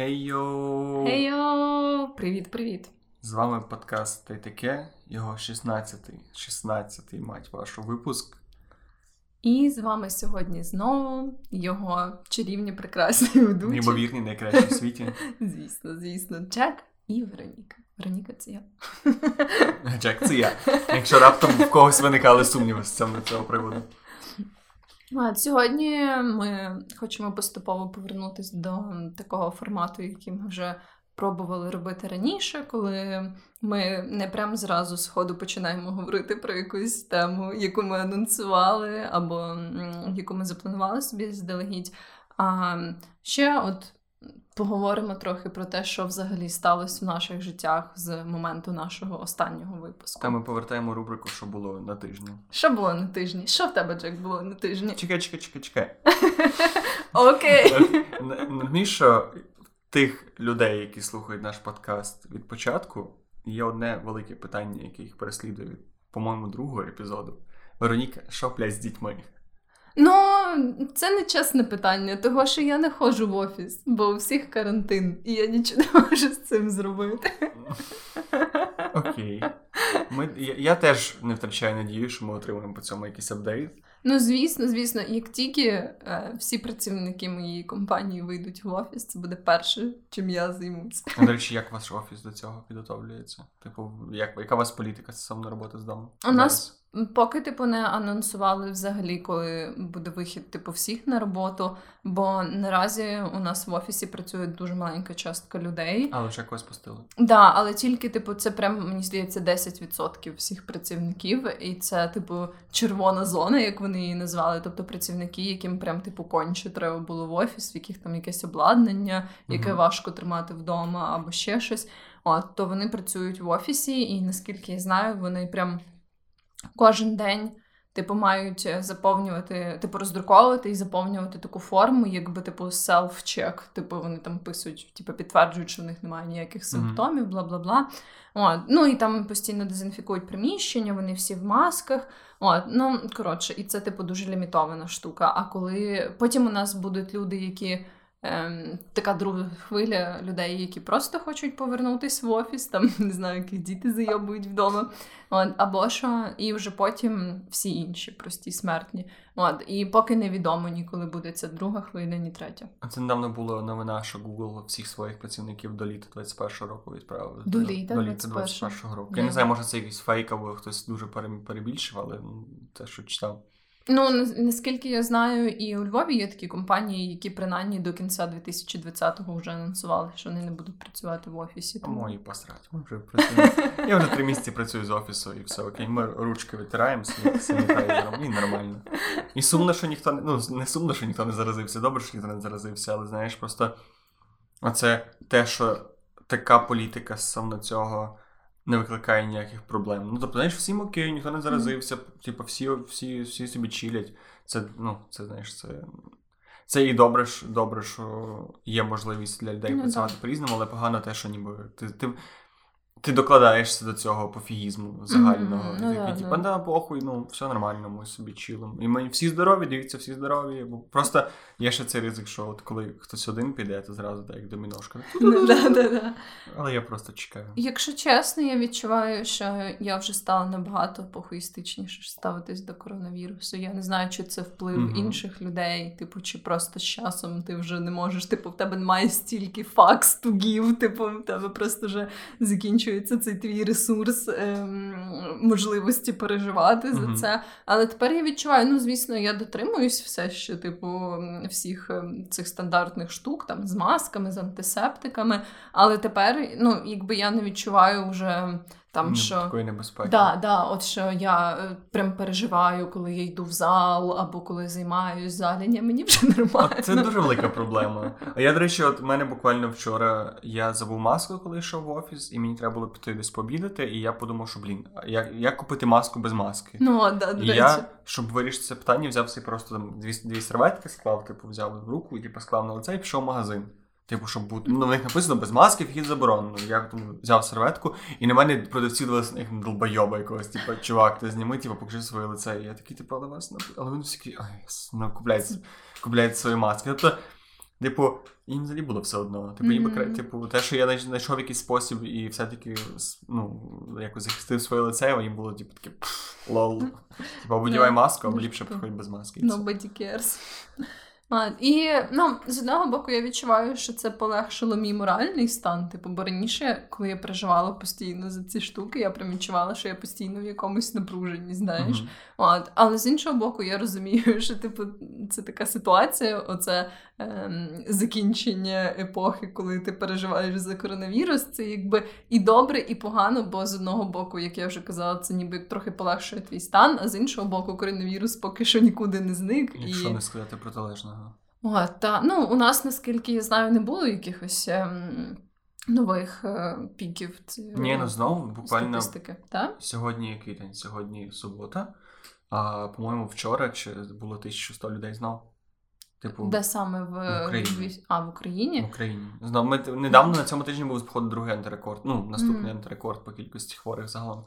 Хей-йоу! Хейо! Привіт-привіт! З вами подкаст «Та й таке, його 16-й, 16-й, мать вашу, випуск. І з вами сьогодні знову його чарівні прекрасні ведучі. Неймовірний, найкращий в світі. Звісно, звісно, Джек і Вероніка. Вероніка це я. Джек, це я. Якщо раптом в когось виникали сумніви з цього приводу. А, Сьогодні ми хочемо поступово повернутися до такого формату, який ми вже пробували робити раніше, коли ми не прямо зразу з ходу починаємо говорити про якусь тему, яку ми анонсували, або яку ми запланували собі заздалегідь. А ще от поговоримо трохи про те, що взагалі сталося в наших життях з моменту нашого останнього випуску. Та ми повертаємо рубрику, що було на тижні. Що було на тижні? Що в тебе, Джек, було на тижні? Чекай, чекай, чекай, чекай. Окей. Що тих людей, які слухають наш подкаст від початку, є одне велике питання, яке їх переслідує по-моєму, другого епізоду. Вероніка, що блядь, з дітьми? Ну, це не чесне питання, того що я не ходжу в офіс, бо у всіх карантин, і я нічого не можу з цим зробити. Окей. Ми, я, я теж не втрачаю надію, що ми отримаємо по цьому якийсь апдейт. Ну, звісно, звісно, як тільки е, всі працівники моєї компанії вийдуть в офіс, це буде перше, чим я займуся. А, До речі, як ваш офіс до цього підготовлюється? Типу, як, яка у вас політика стосовно роботи з дому? У нас поки типу не анонсували взагалі, коли буде вихід типу всіх на роботу. Бо наразі у нас в офісі працює дуже маленька частка людей. Але вже когось пустили. Да, але тільки, типу, це прям мені здається 10% всіх працівників, і це, типу, червона зона, як вони її назвали. Тобто працівники, яким прям типу конче треба було в офіс, в яких там якесь обладнання, яке Мгм. важко тримати вдома або ще щось. От то вони працюють в офісі, і наскільки я знаю, вони прям кожен день. Типу, мають е, заповнювати, типу, роздруковувати і заповнювати таку форму, якби типу self-check. Типу, вони там писують, типу, підтверджують, що в них немає ніяких симптомів, бла бла бла. От. Ну і там постійно дезінфікують приміщення, вони всі в масках. От, ну коротше, і це типу дуже лімітована штука. А коли потім у нас будуть люди, які. Ем, така друга хвиля людей, які просто хочуть повернутися в офіс, там не знаю, яких діти зайобують вдома. От, або що, і вже потім всі інші прості смертні. От, і поки невідомо ніколи буде ця друга хвиля, ні третя. А це недавно була новина, що Google всіх своїх працівників до літа 21-го року відправив. До літа до літа 21-го. 21-го року. Ні. Я не знаю, може це якийсь фейк, або хтось дуже пере- перебільшив, але те, що читав. Ну, наскільки я знаю, і у Львові є такі компанії, які принаймні до кінця 2020-го вже анонсували, що вони не будуть працювати в офісі. Тому... мої посрать. Ми вже працюємо. Я вже три місяці працюю з офісу і все окей. Ми ручки витираємо санітайзером і нормально. І сумно, що ніхто не ну не сумно, що ніхто не заразився. Добре, що ніхто не заразився, але знаєш, просто оце те, що така політика стосовно цього не викликає ніяких проблем. Ну тобто, знаєш, всім окей, ніхто не заразився, типу, всі, всі, всі собі чилять. Це ну, це знаєш, це. Це і добре, що, добре, що є можливість для людей Ну, працювати по-різному, але погано те, що ніби ти, ти, ти докладаєшся до цього пофігізму загального. Ну такий, да, типу, да. да, похуй, ну все нормально, ми собі чилимо. І ми всі здорові, дивіться, всі здорові. Бо Просто є ще цей ризик, що от коли хтось один піде, то зразу так як доміношка. Ну. Але я просто чекаю. Якщо чесно, я відчуваю, що я вже стала набагато похуїстичніше ставитись до коронавірусу. Я не знаю, чи це вплив Мгм. інших людей, типу, чи просто з часом ти вже не можеш, типу, в тебе немає стільки факс give, типу, в тебе просто вже закінчується цей твій ресурс ем, можливості переживати за Мгм. це. Але тепер я відчуваю, ну звісно, я дотримуюсь все ще, типу, всіх ем, цих стандартних штук, там з масками, з антисептиками. Але тепер, ну, якби я не відчуваю вже там, Ну, що. Такої небезпеки. Да, да, от що я е, прям переживаю, коли я йду в зал або коли займаюсь в залі. Ні, мені вже нормально. От це дуже велика проблема. А я, до речі, от мене буквально вчора я забув маску, коли йшов в офіс, і мені треба було піти десь пообідати, і я подумав, що блін, як, як купити маску без маски? Ну, да, до І речі. я, щоб вирішити це питання, взяв собі просто там дві, дві серветки, склав, типу, взяв в руку і типу, склав на лице і пішов в магазин. Типу, щоб бути. Ну, на них написано без маски вхід заборонено. Я там взяв серветку, і на мене продавці дивилися на на долбойоба якогось, типу, чувак, ти зніми, типу, покажи своє лице. І я такий, типу, але вас але вони всі, ну, купляють, купляють свої маски. Тобто, Типу, їм взагалі було все одно. Типу, їм, Мгм. типу, те, що я знайшов якийсь спосіб і все-таки ну, якось захистив своє лице, їм було типу таке «Пф, лол. Типу, або одівай маску, або ліпше приходь без маски. і все. Nobody cares. А, і ну, з одного боку, я відчуваю, що це полегшило мій моральний стан. Типу, бо раніше, коли я переживала постійно за ці штуки, я прям відчувала, що я постійно в якомусь напруженні, знаєш. Мгм. От, але з іншого боку, я розумію, що типу це така ситуація, оце ем, закінчення епохи, коли ти переживаєш за коронавірус. Це якби і добре, і погано, бо з одного боку, як я вже казала, це ніби трохи полегшує твій стан, а з іншого боку, коронавірус поки що нікуди не зник. Якщо і... не сказати протилежного. О, та ну у нас, наскільки я знаю, не було якихось ем, нових е, піків. Ні, ну знову буквально. Так? сьогодні який день? Сьогодні субота. А по-моєму, вчора чи було 1100 людей знов. Типу, Де саме в, В Україні. А, в в Україні? Україні. Знов ми недавно на цьому тижні був походу другий антирекорд. Ну, наступний Мгм. антирекорд по кількості хворих загалом.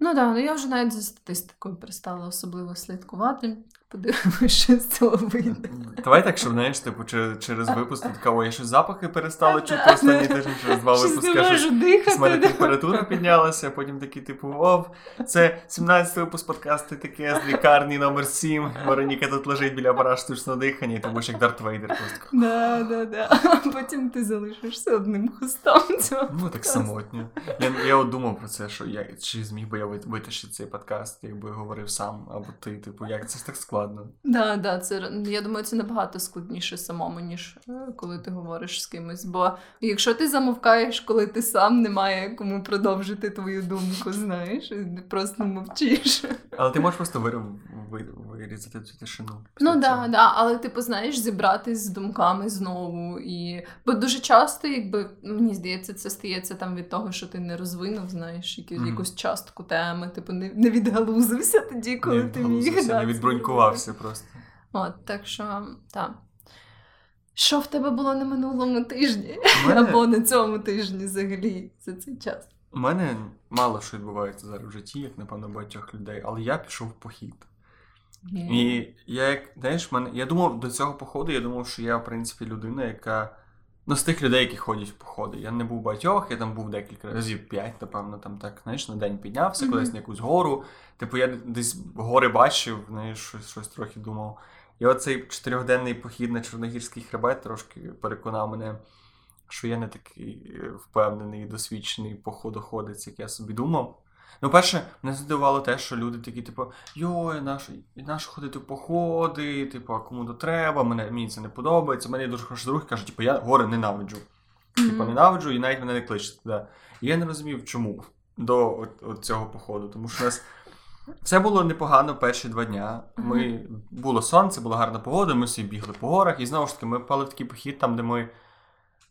Ну так, ну я вже навіть за статистикою перестала особливо слідкувати. Подивимося, що з цього вийде. Давай так, щоб знаєш, типу, через, через випуск така, ой, щось запахи перестала чути Да. останній тиждень, через два не щось- щось в мене дихати. температура піднялася, а потім такий, типу, ов, це 17-й випуск подкасту таке з лікарні номер 7. Вероніка тут лежить біля апарат штучного дихання, і ти будеш як Дарт Вейдер просто. Да, да, да. А потім ти залишишся одним хустом цього. Ну, так самотньо. Я, я от думав про це, що я чи зміг би я витащити цей подкаст, якби говорив сам, або ти, типу, як це так складно. Да, да, це я думаю, це набагато складніше самому, ніж е, коли ти говориш з кимось. Бо якщо ти замовкаєш, коли ти сам немає кому продовжити твою думку, знаєш, ти просто мовчиш. Але ти можеш просто вир... ви- вирізати цю тишину. Ну да, да, але типу, знаєш, зібратись з думками знову. І бо дуже часто, якби мені здається, це стається там від того, що ти не розвинув, знаєш, якусь частку теми, типу, не, не відгалузився тоді, коли не ти міг. не це відбрунькувався просто. От, так що, так. Що в тебе було на минулому тижні? Мене, Або на цьому тижні взагалі за цей час? у мене мало що відбувається зараз в житті, як напевно багатьох людей, але я пішов в похід. І я як знаєш, мене я думав до цього походу, я думав, що я, в принципі, людина, яка. Ну, з тих людей, які ходять в походи. Я не був багатьох, я там був декілька разів п'ять, напевно, там так, знаєш, на день піднявся, Мгм. колись на якусь гору. Типу, я десь гори бачив, знаєш, щось, щось трохи думав. І оцей чотирьохденний похід на Чорногірський хребет трошки переконав мене, що я не такий е, впевнений і досвідчений походоходець, як я собі думав. Ну, перше, мене здивувало те, що люди такі, типу, йой, нащо наш ходити в походи, типу, а кому то треба, мене, мені це не подобається. Є дуже хороший друг, каже, типу, я гори ненавиджу. Типу, ненавиджу і навіть мене не кличуть туди. І я не розумів, чому до от, от цього походу. Тому що у нас все було непогано перші два дня. Ми було сонце, була гарна погода, ми всі бігли по горах, і знову ж таки, ми пали в такий похід, там, де ми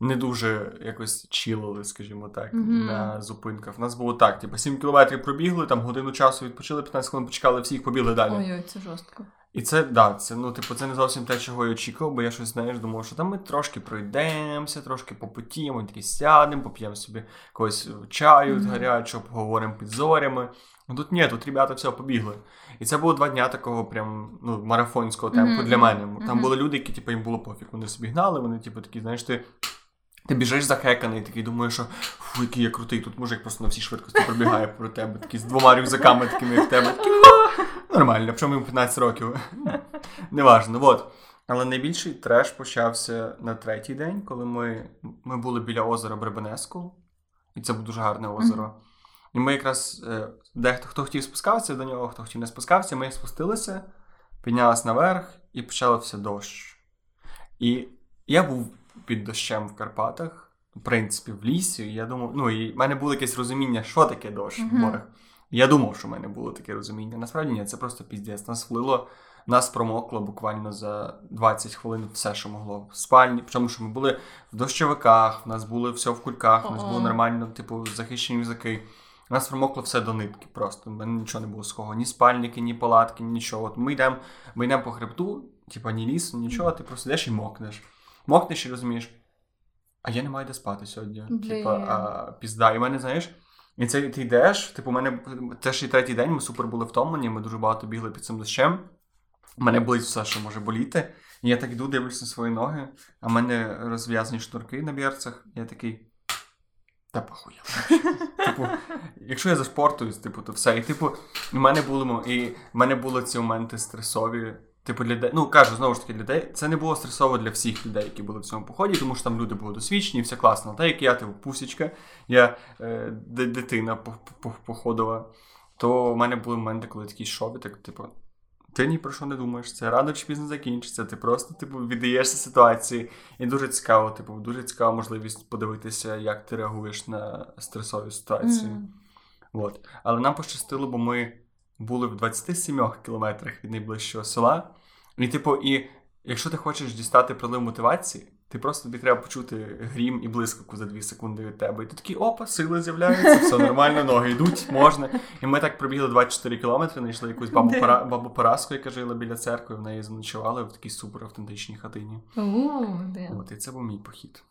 не дуже якось чилили, скажімо так, Мгм. на зупинках. У нас було так: типу, 7 кілометрів пробігли, там годину часу відпочили, 15 хвилин почекали всіх, побігли далі. Ой-ой, це жорстко. І це да, це ну, типу, це не зовсім те, чого я очікував, бо я щось знаєш, думав, що там ми трошки пройдемося, трошки попотіємо, такі сядемо, поп'ємо собі когось чаю Мгм. гарячого, поговоримо під зорями. Ну тут ні, тут ребята все побігли. І це було два дня такого прям ну, марафонського темпу Мгм, для мене. Там мгм. були люди, які типу, їм було пофіг. Вони собі гнали, вони, типу, такі, знаєш, ти. Ти біжиш захеканий, такий думаєш, що фу, який я крутий, тут мужик просто на всій швидкості пробігає про тебе, такий з двома рюкзаками такими, як в тебе. Такий, Нормально, чому йому 15 років. Неважно, от. Але найбільший треш почався на третій день, коли ми, ми були біля озера Бребенеску, і це було дуже гарне озеро. І ми якраз е, дехто хто хотів спускався до нього, хто хотів не спускався, ми спустилися, піднялися наверх і почався дощ. І я був під дощем в Карпатах, в принципі, в лісі. І я думав, ну і в мене було якесь розуміння, що таке дощ в Мгм. горах. Я думав, що в мене було таке розуміння. Насправді ні, це просто піздець. Нас влило, нас промокло буквально за 20 хвилин все, що могло. В спальні, причому що ми були в дощовиках, в нас було все в кульках, в нас було нормально, типу, захищені рюкзаки. У нас промокло все до нитки просто. У мене нічого не було сухого. Ні спальники, ні палатки, нічого. От ми йдемо ми йдемо по хребту, типа ні лісу, нічого, ти просто йдеш і мокнеш. Мокнеш і розумієш, а я не маю де спати сьогодні. Типа, а, пізда. І в мене, знаєш, і це ти йдеш, типу, у мене теж і третій день, ми супер були втомлені, ми дуже багато бігли під цим дощем. У мене болить все, що може боліти. І я так йду, дивлюся на свої ноги, а в мене розв'язані шнурки на берцях. Я такий. Та похуя. Типу, якщо я зашпортуюсь, типу, то все. І типу, в мене було і в мене були ці моменти стресові. Типу, для людей, ну кажу знову ж таки, для людей це не було стресово для всіх людей, які були в цьому поході, тому що там люди були досвідчені, все класно. Та як я, типу, пусічка, я е, дитина походова, то в мене були моменти, коли такі шови, так, типу, ти ні про що не думаєш, це рано чи пізно закінчиться. Ти просто типу віддаєшся ситуації. І дуже цікаво, типу, дуже цікава можливість подивитися, як ти реагуєш на стресові ситуації. Mm. От. Але нам пощастило, бо ми були в 27 кілометрах від найближчого села. І, типу, і якщо ти хочеш дістати прилив мотивації, ти просто тобі треба почути грім і блискавку за дві секунди від тебе. І ти такий, опа, сили з'являються, все нормально, ноги йдуть, можна. І ми так пробігли 24 кілометри, знайшли якусь бабу пора бабу Параску, яка жила біля церкви, в неї заночували в такій супер автентичній хатині. От, І це був мій похід.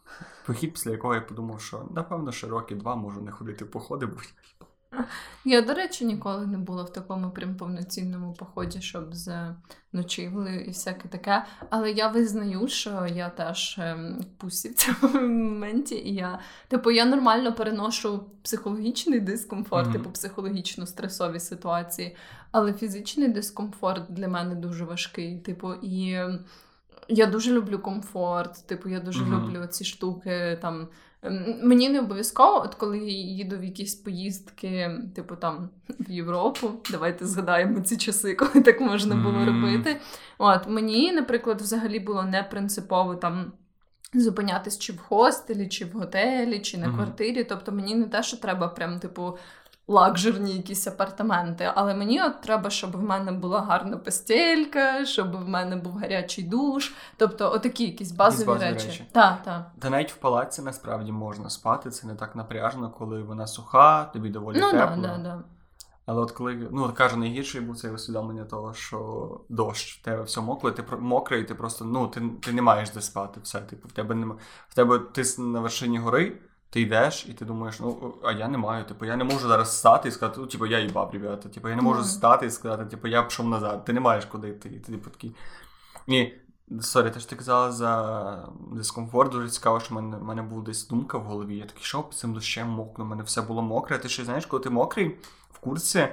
Похід, після якого я подумав, що напевно ще роки два можу не ходити в походи, бо я, до речі, ніколи не була в такому прям повноцінному поході, щоб з ночівлею і всяке таке. Але я визнаю, що я теж ем, пусі в цьому моменті, і я, типу, я нормально переношу психологічний дискомфорт, mm-hmm. типу психологічно стресові ситуації, але фізичний дискомфорт для мене дуже важкий. Типу, і я дуже люблю комфорт, типу, я дуже mm-hmm. люблю ці штуки там. Мені не обов'язково, от коли я їду в якісь поїздки, типу там в Європу, давайте згадаємо ці часи, коли так можна було mm. робити. От мені, наприклад, взагалі було не принципово там. Зупинятись чи в хостелі, чи в готелі, чи на mm-hmm. квартирі. Тобто мені не те, що треба прям, типу, лакжерні якісь апартаменти. Але мені от треба, щоб в мене була гарна постелька, щоб в мене був гарячий душ. Тобто, отакі якісь базові, базові речі. речі. Та, та. Та навіть в палаці насправді можна спати, це не так напряжно, коли вона суха, тобі доволі ну, тепло. Да, да, да. Але от коли ну кажу, найгірший був це усвідомлення того, що дощ в тебе все мокле, ти мокрий, ти просто ну ти ти не маєш де спати. Все, типу, в тебе нема в тебе ти на вершині гори. Ти йдеш і ти думаєш, ну а я не маю. Типу, я не можу зараз стати і сказати, ну, типу, я їбав, ребята. Типу, я не можу стати і сказати, типу, я пішов назад. Ти не маєш куди йти. І ти типу, такий. Ні, sorry, те ж ти казала за дискомфорт. Дуже цікаво, що в мене в мене була десь думка в голові. Я такий, що під цим дощем мокну, в мене все було мокре. Ти ще знаєш, коли ти мокрий в курсі,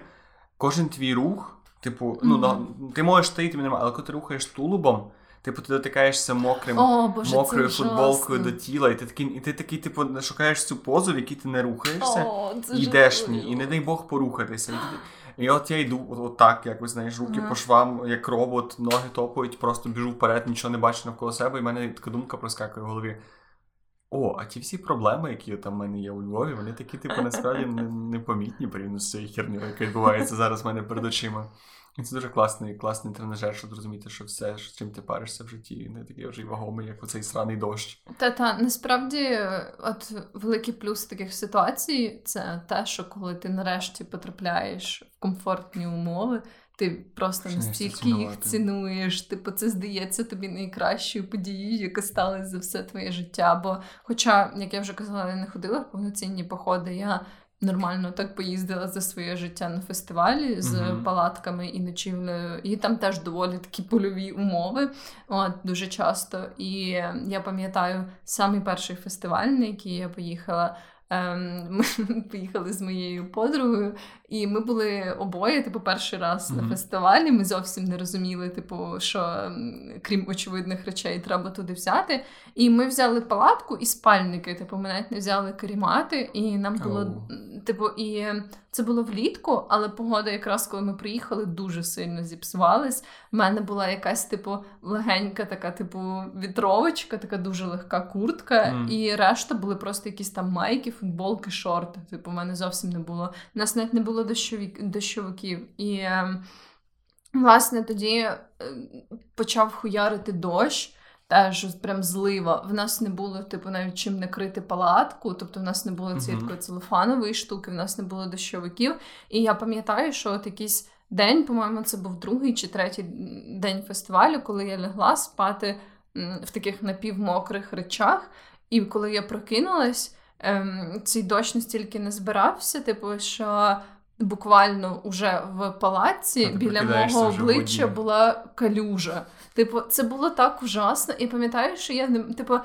кожен твій рух, типу, mm-hmm. ну, ти можеш стоїти, але коли ти рухаєш тулубом. Типу, ти дотикаєшся мокрим, О, Боже, мокрою футболкою до тіла, і ти такий, і ти такий, типу, шукаєш цю позу, в якій ти не рухаєшся, О, і йдеш ній, і не дай Бог порухатися. І, і от я йду от, от так, якось знаєш, руки ага. по швам, як робот, ноги топають, просто біжу вперед, нічого не бачу навколо себе, і в мене така думка проскакує в голові. О, а ті всі проблеми, які там в мене є у Львові, вони такі, типу, насправді непомітні порівняно з цією хернею, яка відбувається зараз в мене перед очима. І це дуже класний класний тренажер, щоб зрозуміти, що все, з чим ти паришся в житті, не такий вже й вагомий, як оцей сраний дощ. Та-та, насправді, от великий плюс таких ситуацій це те, що коли ти нарешті потрапляєш в комфортні умови, ти просто настільки їх цінуєш. Типу, це здається тобі найкращою подією, яка сталася за все твоє життя. Бо, хоча, як я вже казала, я не ходила в повноцінні походи, я нормально так поїздила за своє життя на фестивалі з uh-huh. палатками і ночівлею. І там теж доволі такі польові умови. От дуже часто. І я пам'ятаю самий перший фестиваль, на який я поїхала. Ем, ми поїхали з моєю подругою, і ми були обоє, типу, перший раз mm-hmm. на фестивалі. Ми зовсім не розуміли, типу, що крім очевидних речей треба туди взяти. І ми взяли палатку і спальники. Типу, ми навіть не взяли карімати, і нам було oh. типу, і це було влітку, але погода, якраз коли ми приїхали, дуже сильно зіпсувалась. У мене була якась, типу, легенька, така, типу, вітровочка, така дуже легка куртка, mm. і решта були просто якісь там майки, футболки, шорти. Типу, у мене зовсім не було. У нас навіть не було дощовиків. І, ем, власне, тоді е, почав хуярити дощ. Теж прям злива. В нас не було, типу, навіть чим накрити палатку, тобто в нас не було цієї такої целофанової штуки, в нас не було дощовиків. І я пам'ятаю, що от якийсь день, по-моєму, це був другий чи третій день фестивалю, коли я лягла спати в таких напівмокрих речах. І коли я прокинулась, ем, цей дощ настільки не збирався, типу, що буквально уже в палаці А біля мого обличчя була калюжа. Типу, це було так ужасно. І пам'ятаю, що я не типу,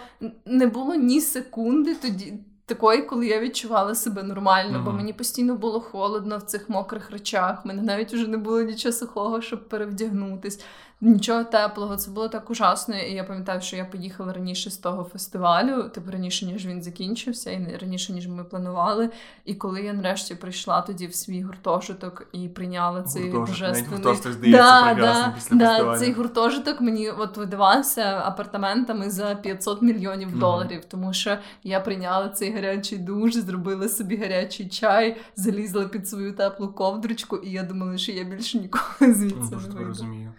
не було ні секунди тоді. Такої, коли я відчувала себе нормально, бо мені постійно було холодно в цих мокрих речах. Мене навіть вже не було нічого сухого, щоб перевдягнутись, нічого теплого. Це було так ужасно. І я пам'ятаю, що я поїхала раніше з того фестивалю, типу раніше, ніж він закінчився, і раніше, ніж ми планували. І коли я нарешті прийшла тоді в свій гуртожиток і прийняла цей божественний... гуртожиток здається Да, да, після да, фестивалю. цей гуртожиток мені от видавався апартаментами за 500 мільйонів Мгм. доларів, тому що я прийняла цей гарячий душ, зробила собі гарячий чай, залізла під свою теплу ковдрочку, і я думала, що я більше ніколи звідси не вийду. розумію.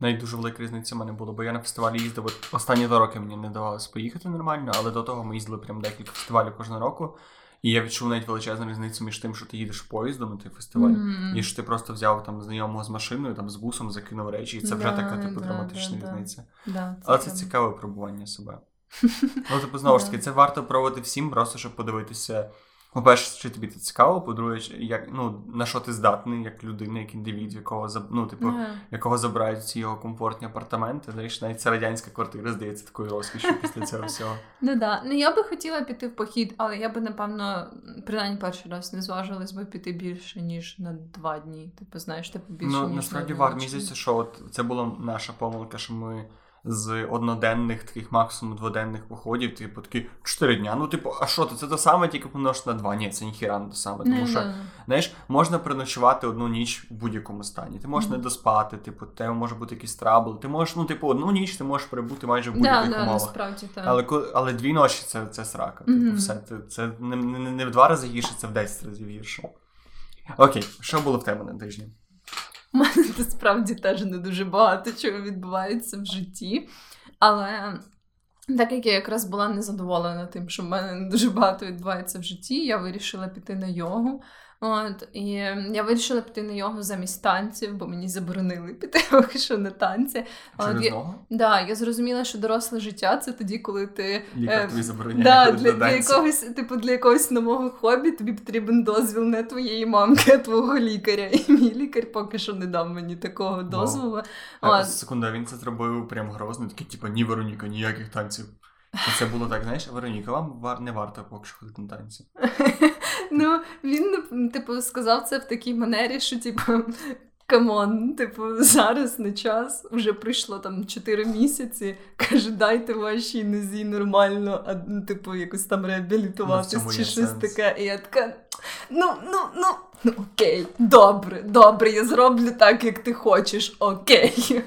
Навіть дуже велика різниця в мене була, бо я на фестивалі їздив. От останні два роки мені не давалося поїхати нормально, але до того ми їздили прям декілька фестивалів кожного року. І я відчув навіть величезну різницю між тим, що ти їдеш поїздом на той фестиваль, Мгм. і що ти просто взяв там знайомого з машиною, там з бусом закинув речі, і це вже Да, така типу да, драматична да, різниця. Да, Але це цікаве випробування себе. Ну, типу, знову ж таки, це варто пробувати всім, просто щоб подивитися. По-перше, чи тобі це цікаво, по-друге, як, ну, на що ти здатний, як людина, як індивід, якого ну, типу, Ага. якого забирають ці його комфортні апартаменти. Знаєш, навіть ця радянська квартира здається такою розкішю після цього всього. Ну да. Ну я би хотіла піти в похід, але я би, напевно, принаймні перший раз не зважилась би піти більше, ніж на два дні. Типу, знаєш, типу більше. ну, ніж насправді один здається, що от це була наша помилка, що ми з одноденних, таких максимум дводенних походів, типу, такі чотири дня. Ну, типу, а що то? Це те саме, тільки помножити на два. Ні, це ніхіра не те саме. Тому Ну, що да. Знаєш, можна переночувати одну ніч в будь-якому стані. Ти можеш Мгм. не доспати, типу, тебе може бути якийсь trouble. Ти можеш, ну, типу, одну ніч ти можеш перебути майже в будь-яких да, умовах. насправді так. Але але дві ночі це, це срака. Типу, Мгм. все. Це, це не, не, не в два рази гірше, це в 10 разів гірше. Окей, що було в тебе на тижні? У мене насправді теж не дуже багато чого відбувається в житті. Але так як я якраз була незадоволена тим, що в мене не дуже багато відбувається в житті, я вирішила піти на йогу. От, і я вирішила піти на йогу замість танців, бо мені заборонили піти поки що на танці. От я, да, я зрозуміла, що доросле життя це тоді, коли ти Лікар е, забороняє. Да, для, для якогось, типу, для якогось нового хобі тобі потрібен дозвіл не твоєї мамки, а твого лікаря. І мій лікар поки що не дав мені такого дозволу. А, От. він це зробив прям грозно, такий, типу, ні, Вероніка, ніяких танців. І це було так, знаєш, Вероніка, вам вар- не варто поки що ходити на танці. Ну, він, типу, сказав це в такій манері, що, типу, come on, типу, зараз не час, вже пройшло там 4 місяці. Каже, дайте вашій нозі нормально, а, ну, типу, якось там реабілітуватись ну, чи щось сенс. таке. І я така, ну, ну, ну. Ну, окей, добре, добре, я зроблю так, як ти хочеш, окей.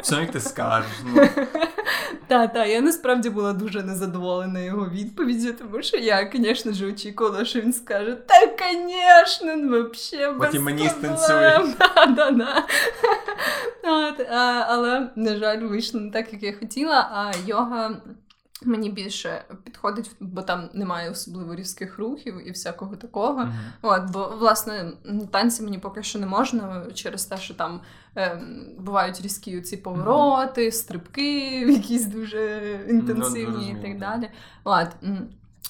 Все, як ти скажеш. Ну, Та, та, я насправді була дуже незадоволена його відповіддю, тому що я, звісно ж, очікувала, що він скаже: Та, звісно, взагалі, Потім мені станцює. Але, на жаль, вийшло не так, як я хотіла, а йога. Мені більше підходить, бо там немає особливо різких рухів і всякого такого. мгм. От, бо власне танці мені поки що не можна через те, що там е, бувають різкі ці повороти, стрибки, якісь дуже інтенсивні і так далі. От.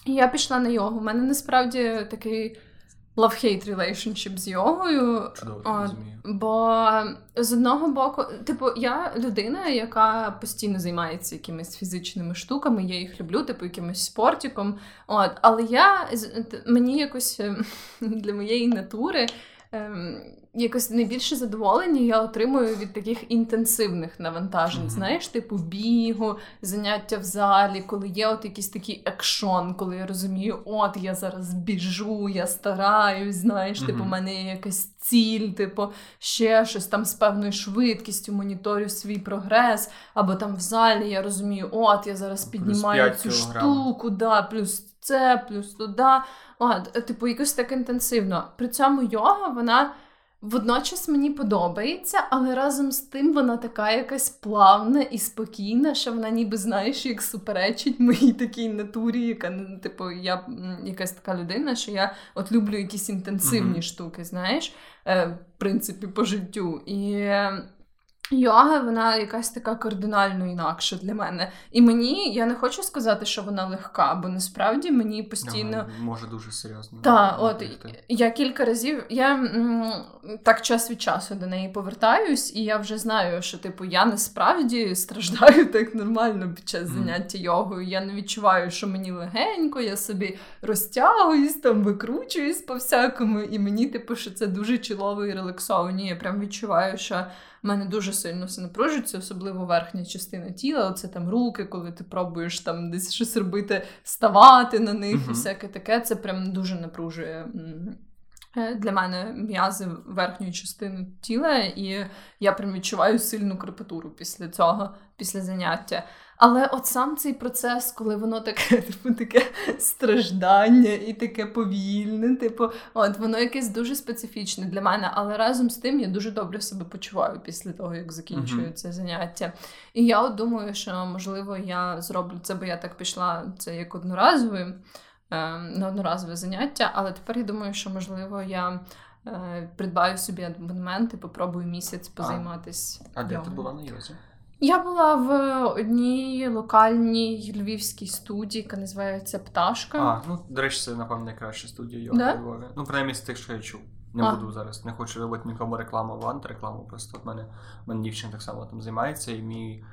Я пішла на йогу. У мене насправді такий love-hate relationship з йогою. Чудово, От, розумію. Бо з одного боку, типу, я людина, яка постійно займається якимись фізичними штуками, я їх люблю, типу, якимось спортиком. От, але я мені якось ем, для моєї натури. Ем, якось найбільше задоволення я отримую від таких інтенсивних навантажень. Мгм. Знаєш, типу бігу, заняття в залі, коли є от якийсь такий екшон, коли я розумію, от я зараз біжу, я стараюсь, знаєш, типу, в мене є якась ціль, типу, ще щось там з певною швидкістю моніторю свій прогрес, або там в залі я розумію, от я зараз піднімаю цю кілограм. штуку, да, плюс це, плюс туди. От, е, типу, якось так інтенсивно. При цьому йога, вона. Водночас мені подобається, але разом з тим вона така якась плавна і спокійна, що вона ніби знаєш, як суперечить моїй такій натурі, яка типу, я якась така людина, що я от люблю якісь інтенсивні Мгм. штуки, знаєш, е, в принципі, по життю. І Йога, вона якась така кардинально інакша для мене. І мені я не хочу сказати, що вона легка, бо насправді мені постійно Ага, може дуже серйозно. Так, от я кілька разів я м, так час від часу до неї повертаюсь, і я вже знаю, що типу я насправді страждаю так нормально під час заняття йогою. Я не відчуваю, що мені легенько, я собі розтягуюсь, там викручуюсь по всякому, і мені, типу, що це дуже чолово і релаксовані. Я прям відчуваю, що в мене дуже сильно все напружується, особливо верхня частина тіла. Оце там руки, коли ти пробуєш там десь щось робити, ставати на них і всяке таке. Це прям дуже напружує. е, Для мене м'язи верхньої частини тіла, і я прям відчуваю сильну крепатуру після цього, після заняття. Але от сам цей процес, коли воно таке, типу, таке страждання і таке повільне, типу, от воно якесь дуже специфічне для мене, але разом з тим я дуже добре себе почуваю після того, як закінчую Мгм. це заняття. І я от думаю, що можливо я зроблю це, бо я так пішла це як одноразове, е, на одноразове заняття, але тепер я думаю, що можливо я. е, Придбаю собі абонемент і попробую місяць позайматися. А де ти була на йозі? Я була в одній локальній львівській студії, яка називається Пташка. А, ну, до речі, це, напевно, найкраща студія йога Да? в Львові. Ну, принаймні з тих, що я чув. Не А. буду зараз, не хочу робити нікому рекламу в антирекламу. Просто от мене, мене дівчина так само там займається, і мій,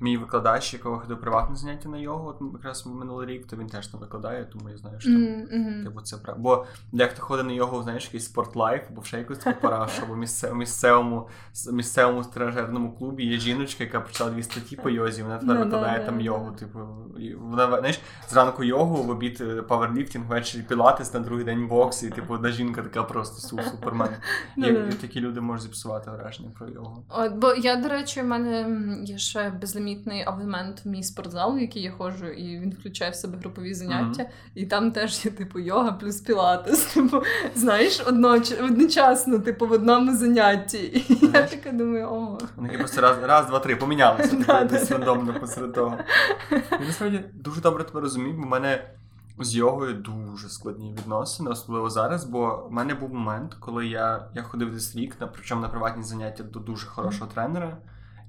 мій викладач, якого ходив приватне заняття на йогу, от якраз минулий рік, то він теж там викладає, тому я знаю, що там. Мгм. Типу, це прав... Бо дехто ходить на йогу, знаєш, якийсь спортлайф, або ще якусь таку парашу, або місце... місцевому, с- місцевому тренажерному клубі є жіночка, яка почала дві статті по йозі, вона тепер Да-да, викладає там да-да. йогу. Типу, вона знаєш, зранку йогу, в обід е, паверліфтинг, ввечері пілатес, на другий день бокс, і типу, одна жінка така просто су- супермен. І, і такі люди можуть зіпсувати враження про йогу. От, бо я, до речі, в мене є ще безлімітний абонемент в мій спортзал, в який я ходжу, і він включає в себе групові заняття. І там теж є типу йога плюс пілатес. Типу, знаєш, одноч... одночасно, типу, в одному занятті. І я Знаєш? така думаю, о. Вони просто раз, раз, два, три помінялися типу, десь рандомно посеред того. Я насправді дуже добре тебе розумію, бо в мене з йогою дуже складні відносини, особливо зараз. Бо в мене був момент, коли я, я ходив десь рік, на, причому на приватні заняття до дуже хорошого тренера,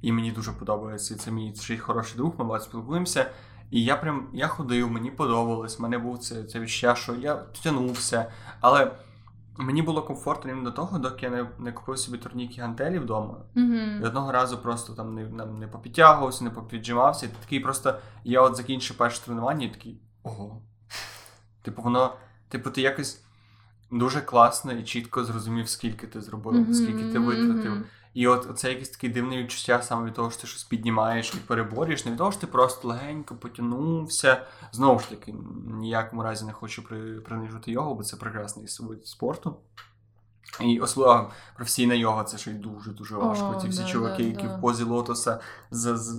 і мені дуже подобається. Це мій ще й хороший друг, ми багато спілкуємося. І я прям я ходив, мені подобалось, мене був це, це відчуття, що я тягнувся. Але мені було комфортно рівно до того, доки я не, не купив собі турніки гантелі вдома. І Угу. одного разу просто там не, не, не попідтягувався, не попіджимався. І такий просто. Я от закінчив перше тренування і такий ого. Типу, воно, типу, ти якось дуже класно і чітко зрозумів, скільки ти зробив, скільки ти витратив. І от це якесь таке дивне відчуття саме від того, що ти щось піднімаєш і переборюєш, не від того, що ти просто легенько потягнувся. Знову ж таки, ніякому разі не хочу при, принижувати йогу, бо це прекрасний вид спорту. І особливо професійна йога це ще й дуже-дуже важко. Ті всі да, чуваки, да, які да. в позі лотоса за, за,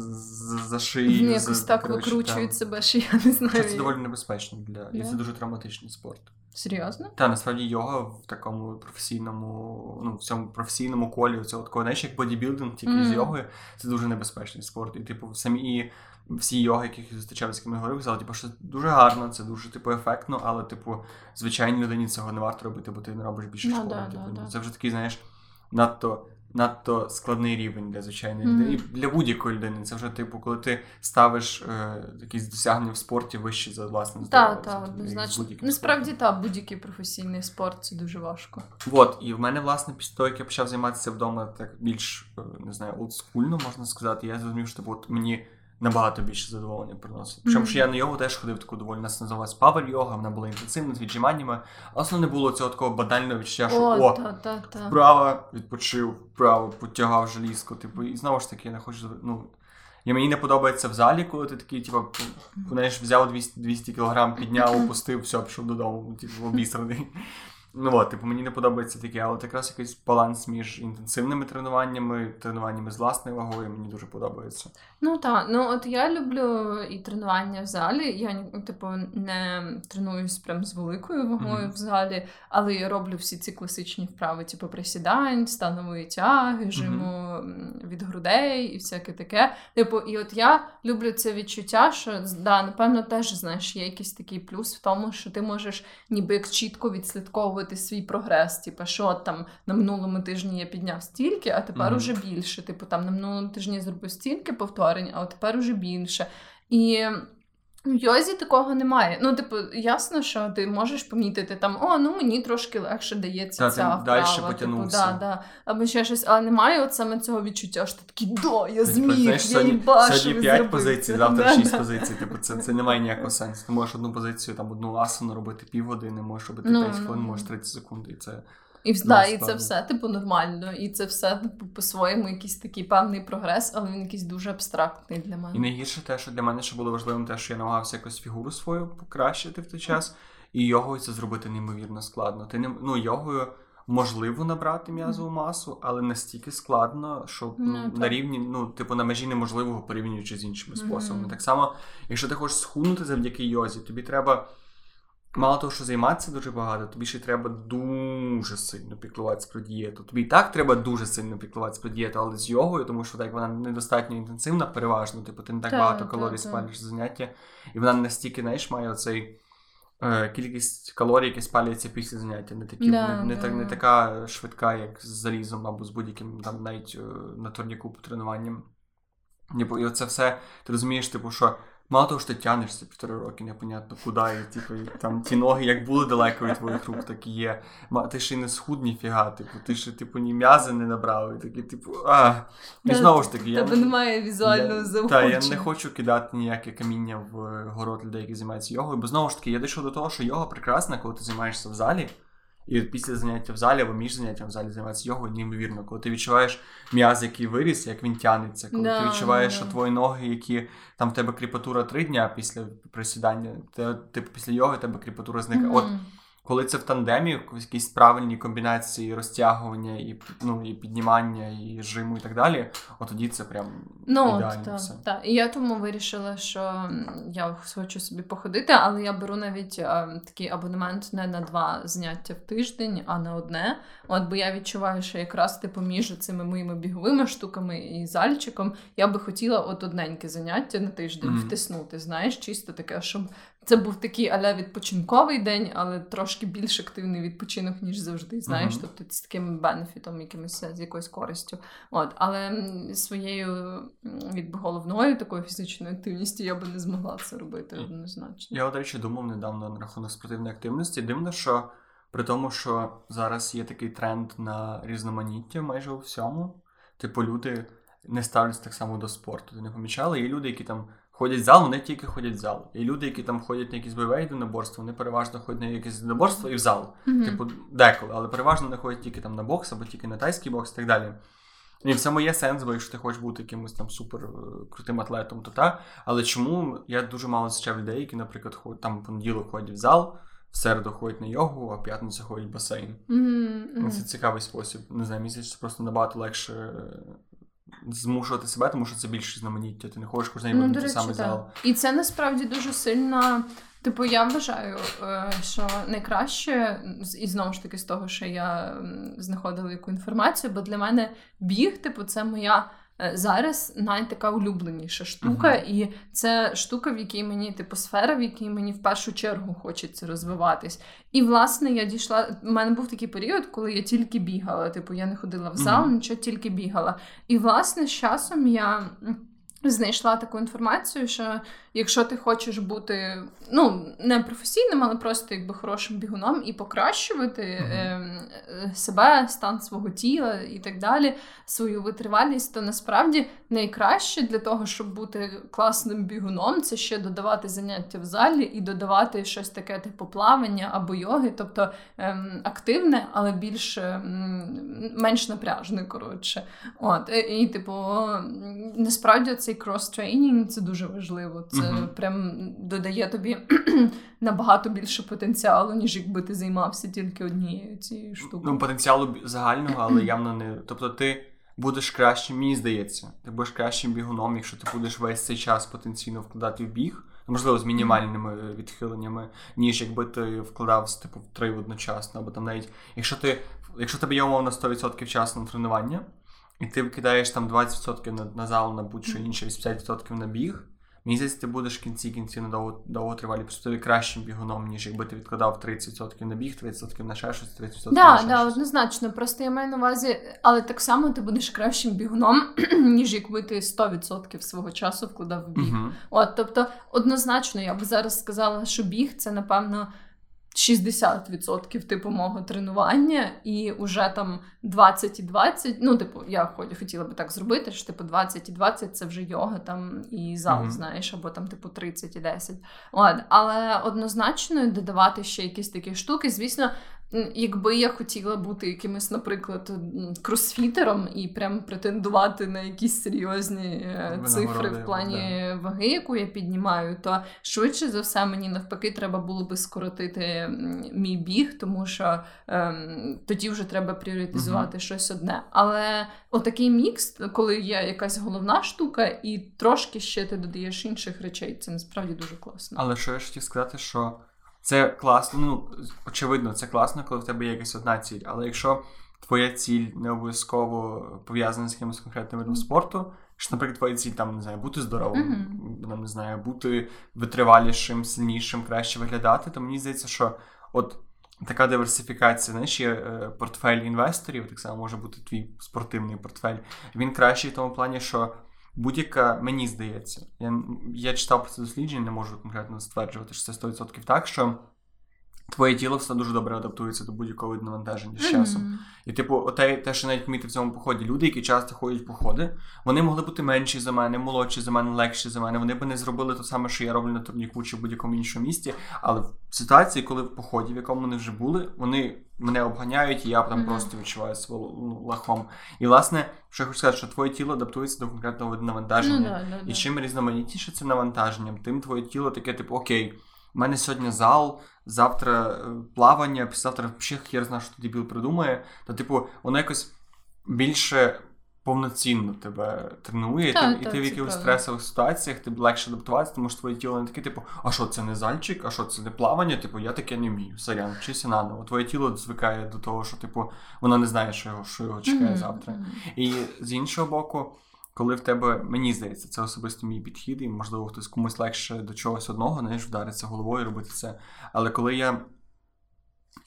за, за Вони якось за, так коротше, викручують там. себе, що я не знаю. Це доволі небезпечно для і це дуже травматичний спорт. Серйозно? Та насправді йога в такому професійному, ну в цьому професійному колі цього такого, знаєш, як бодібілдинг, тільки з Мгм. йогою, це дуже небезпечний спорт. І типу, самі і всі йоги, яких я зустрічав, з якими я говорив, казали, типу, що це дуже гарно, це дуже типу ефектно, але типу, звичайній людині цього не варто робити, бо ти не робиш більше no, шкоди. да, типу, да, да. Це вже такий, знаєш, надто. Надто складний рівень для звичайної Мгм. людини. І для будь-якої людини. Це вже, типу, коли ти ставиш е, якісь досягнення в спорті вище за власне здоров'я. Так, так, однозначно. Насправді, спортом. так, будь-який професійний спорт це дуже важко. От, і в мене, власне, після того, як я почав займатися вдома так більш, е, не знаю, олдскульно, можна сказати, я зрозумів, що типу, от мені набагато більше задоволення приносить. Причому, що я на йогу теж ходив таку доволі, нас називалась павер йога, вона була інтенсивна, з віджиманнями, але не було цього такого банального відчуття, що О, о, та, та, та. вправо, відпочив, вправо, потягав желізко. Типу, і знову ж таки, я не хочу. Ну, і мені не подобається в залі, коли ти такий, типу, знаєш, взяв 200, 200 кг, підняв, опустив, все, пішов додому, типу, обісраний. Ну от, типу, мені не подобається таке, але от якраз якийсь баланс між інтенсивними тренуваннями, тренуваннями з власною вагою мені дуже подобається. Ну так, ну от я люблю і тренування в залі. Я типу не тренуюсь прям з великою вагою Мгм. в залі, але я роблю всі ці класичні вправи, типу присідань, станової тяги, жиму м, від грудей і всяке таке. Типу, і от я люблю це відчуття, що да, напевно, теж знаєш, є якийсь такий плюс в тому, що ти можеш ніби як чітко відслідковувати вираховувати свій прогрес. Типу, що там на минулому тижні я підняв стільки, а тепер Мгм. уже більше. Типу, там на минулому тижні я зробив стільки повторень, а тепер уже більше. І в йозі такого немає. Ну, типу, ясно, що ти можеш помітити там, о, ну мені трошки легше дається Та, ця вправа. дальше типу, да, да. Або ще щось, але немає от саме цього відчуття, що ти такий, да, я Типу, зміг, я сьогодні, їбаш, сьогодні ви 5 позицій, це». завтра Да, 6 да. позицій. Типу, це, це не має ніякого сенсу. Ти можеш одну позицію, там одну асану робити півгодини, можеш робити Ну, 5 ну, хвилин, ну. можеш 30 секунд, і це І, да, і це все, типу, нормально. І це все, типу, по-своєму якийсь такий певний прогрес, але він якийсь дуже абстрактний для мене. І найгірше те, що для мене ще було важливим, те, що я намагався якось фігуру свою покращити в той час, і йогою це зробити неймовірно складно. Ти не ну йогою можливо набрати м'язову масу, але настільки складно, що ну, Ну, на рівні, ну, типу, на межі неможливого порівнюючи з іншими способами. Так само, якщо ти хочеш схуднути завдяки йозі, тобі треба. Мало того, що займатися дуже багато, тобі ще треба дуже сильно піклуватися про дієту. Тобі і так треба дуже сильно піклуватися про дієту, але з йогою, тому що так вона недостатньо інтенсивна, переважно. Типу, ти не так Так, багато калорій так. спалюєш за заняття, і вона настільки, знаєш, має оцей. е, Кількість калорій, які спалюються після заняття, не такі Да, не, не, да. так, не така швидка, як з залізом або з будь-яким там навіть е, на турніку по тренуванням. Типу, і оце все, ти розумієш, типу, що мало того, що ти тягнешся півтори роки, непонятно куди, і типу, і там ті ноги як були далеко від твоїх рук, так і є. Ма- Ти ще й не схуд ніфіга, типу, ти ще типу ні м'язи не набрав, і такі, типу, а. І знову ж таки, я Тебе немає візуального заохочення. та, я не хочу кидати ніяке каміння в е, город людей, які займаються йогою, бо знову ж таки, я дійшов до того, що йога прекрасна, коли ти займаєшся в залі. І після заняття в залі або між заняттям в залі займатися йогою, неймовірно, коли ти відчуваєш м'яз, який виріс, як він тянеться, коли Да, ти відчуваєш, да. що твої ноги, які там в тебе кріпатура три дня після присідання, ти, типу після йоги в тебе кріпатура зникає. От Мгм. Коли це в тандемі, якісь правильні комбінації розтягування і ну, і піднімання, і жиму, і так далі, от тоді це прям Ну, ідеально так, все. так. І я тому вирішила, що я хочу собі походити, але я беру навіть а, такий абонемент не на два заняття в тиждень, а на одне. От бо я відчуваю, що якраз типу між цими моїми біговими штуками і зальчиком я би хотіла от одненьке заняття на тиждень Мгм. втиснути. Знаєш, чисто таке, щоб це був такий аля відпочинковий день, але трошки більш активний відпочинок, ніж завжди. Знаєш, Мгм. тобто з таким бенефітом, якимось з якоюсь користю. От, але своєю якби головною такою фізичною активністю я би не змогла це робити однозначно. Я, до речі, думав недавно на рахунок спортивної активності. Дивно, що при тому, що зараз є такий тренд на різноманіття майже у всьому, типу, люди не ставляться так само до спорту. Ти не помічали? Є люди, які там ходять в зал, вони тільки ходять в зал. Є люди, які там ходять на якісь бойове єдиноборства, вони переважно ходять на якесь єдиноборство і в зал. Мгм. Типу, деколи, але переважно не ходять тільки там на бокс або тільки на тайський бокс і так далі. І в цьому є сенс, бо якщо ти хочеш бути якимось там супер е, крутим атлетом, то так. Але чому я дуже мало зустрічав людей, які, наприклад, ходять там понеділок ходять в зал, в середу ходять на йогу, а в п'ятницю ходять в басейн. Мгм. Це цікавий спосіб. Не знаю, це просто набагато легше е, змушувати себе, тому що це більше знаменіття. Ти не хочеш кожен Ну, речі, саме зал. І це насправді дуже сильно. Типу, я вважаю, е, що найкраще, і знову ж таки з того, що я знаходила яку інформацію, бо для мене біг, типу, це моя зараз найтака улюбленіша штука, Мгм. і це штука, в якій мені, типу, сфера, в якій мені в першу чергу хочеться розвиватись. І власне я дійшла. У мене був такий період, коли я тільки бігала. Типу, я не ходила в зал, Мгм. нічого тільки бігала. І власне з часом я. Знайшла таку інформацію, що якщо ти хочеш бути ну не професійним, але просто якби хорошим бігуном і покращувати е, е, себе, стан свого тіла і так далі, свою витривалість, то насправді найкраще для того, щоб бути класним бігуном, це ще додавати заняття в залі і додавати щось таке, типу плавання або йоги, тобто ем, активне, але більш менш напряжне, коротше. От і, і типу, насправді цей cross-training це дуже важливо. Це Мгм. прям додає тобі набагато більше потенціалу, ніж якби ти займався тільки однією цією штукою. Ну, потенціалу загального, але явно не. Тобто ти будеш кращим, мені здається, ти будеш кращим бігуном, якщо ти будеш весь цей час потенційно вкладати в біг, ну, можливо, з мінімальними відхиленнями, ніж якби ти вкладав типу, в три одночасно, або там навіть якщо ти якщо тебе є умовно 100% часу на тренування, і ти викидаєш там 20% на, на зал, на будь-що інше, 80% на біг. Мені здається, ти будеш в кінці кінці на довго, довготривалі перспективі кращим бігуном, ніж якби ти відкладав 30% на біг, 30% на ще щось, 30% Да, на ще да, щось. однозначно. Просто я маю на увазі, але так само ти будеш кращим бігуном, ніж якби ти 100% свого часу вкладав в біг. Угу. От, тобто, однозначно, я би зараз сказала, що біг це, напевно, 60% типу мого тренування, і вже там 20 і 20, ну, типу, я хотіла би так зробити, що типу 20 і 20 це вже йога там і зал, Мгм. знаєш, або там, типу, 30 і 10. Ладно. але однозначно додавати ще якісь такі штуки, звісно. М, Якби я хотіла бути якимось, наприклад, кросфітером і прям претендувати на якісь серйозні е, цифри в плані ваги, яку я піднімаю, то швидше за все мені навпаки треба було би скоротити мій біг, тому що ем, тоді вже треба пріоритизувати щось одне. Але отакий мікс, коли є якась головна штука, і трошки ще ти додаєш інших речей, це насправді дуже класно. Але що я ж хотів сказати, що це класно, ну, очевидно, це класно, коли в тебе є якась одна ціль. Але якщо твоя ціль не обов'язково пов'язана з якимось конкретним видом спорту, що, наприклад, твоя ціль там, не знаю, бути здоровим, там, не знаю, бути витривалішим, сильнішим, краще виглядати, то мені здається, що от така диверсифікація, знаєш, є е, портфель інвесторів, так само може бути твій спортивний портфель. Він кращий в тому плані, що будь-яка, мені здається, я, я читав про це дослідження, не можу конкретно стверджувати, що це 100% так, що твоє тіло все дуже добре адаптується до будь-якого навантаження з часом. Мгм. І, типу, оте, те, що навіть помітив в цьому поході, люди, які часто ходять в походи, вони могли бути менші за мене, молодші за мене, легші за мене. Вони б не зробили те саме, що я роблю на турніку чи в будь-якому іншому місті. Але в ситуації, коли в поході, в якому вони вже були, вони мене обганяють, і я там Мгм. просто відчуваю себе ну, лахом. І власне, що я хочу сказати, що твоє тіло адаптується до конкретного навантаження. Ну, да, да, І чим різноманітніше це навантаженням, тим твоє тіло таке, типу, окей, у мене сьогодні зал, завтра е, плавання, післязавтра ще хер знає, що дебіл придумає. То, типу, воно якось більше повноцінно тебе тренує, ти, і так, ти в якихось стресових ситуаціях тобі легше адаптуватися, тому що твоє тіло не таке, типу, а що це не зальчик, а що це не плавання? Типу, я таке не вмію. Сорян, вчися наново. Твоє тіло звикає до того, що, типу, воно не знає, що його, що його чекає Мгм. завтра. І з іншого боку, коли в тебе, мені здається, це особисто мій підхід, і можливо хтось комусь легше до чогось одного, знаєш, вдариться головою, робити це. Але коли я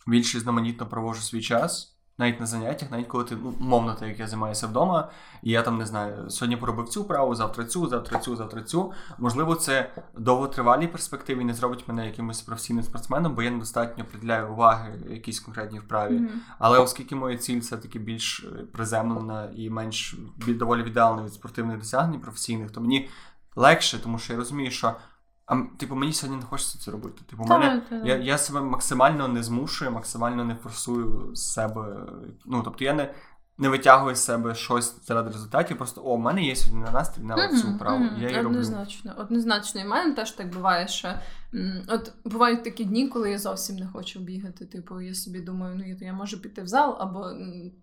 більш різноманітно провожу свій час, навіть на заняттях, навіть коли ти, ну, мовно, так як я займаюся вдома, і я там не знаю, сьогодні поробив цю вправу, завтра цю, завтра цю, завтра цю. Можливо, це довготривалій перспективі не зробить мене якимось професійним спортсменом, бо я недостатньо приділяю уваги якійсь конкретній вправі. Мгм. Але оскільки моя ціль все-таки більш е, приземлена і менш доволі віддалена від спортивних досягнень професійних, то мені легше, тому що я розумію, що а, типу, мені сьогодні не хочеться це робити. Типу, Та, мене, та, та. я, я себе максимально не змушую, максимально не форсую з себе. Ну, тобто я не, не витягую з себе щось заради результатів, просто о, в мене є сьогодні на настрій на цю Мгм, вправу. мгм. Я її роблю. Однозначно, однозначно. І в мене теж так буває, що от бувають такі дні, коли я зовсім не хочу бігати. Типу, я собі думаю, ну я, я можу піти в зал або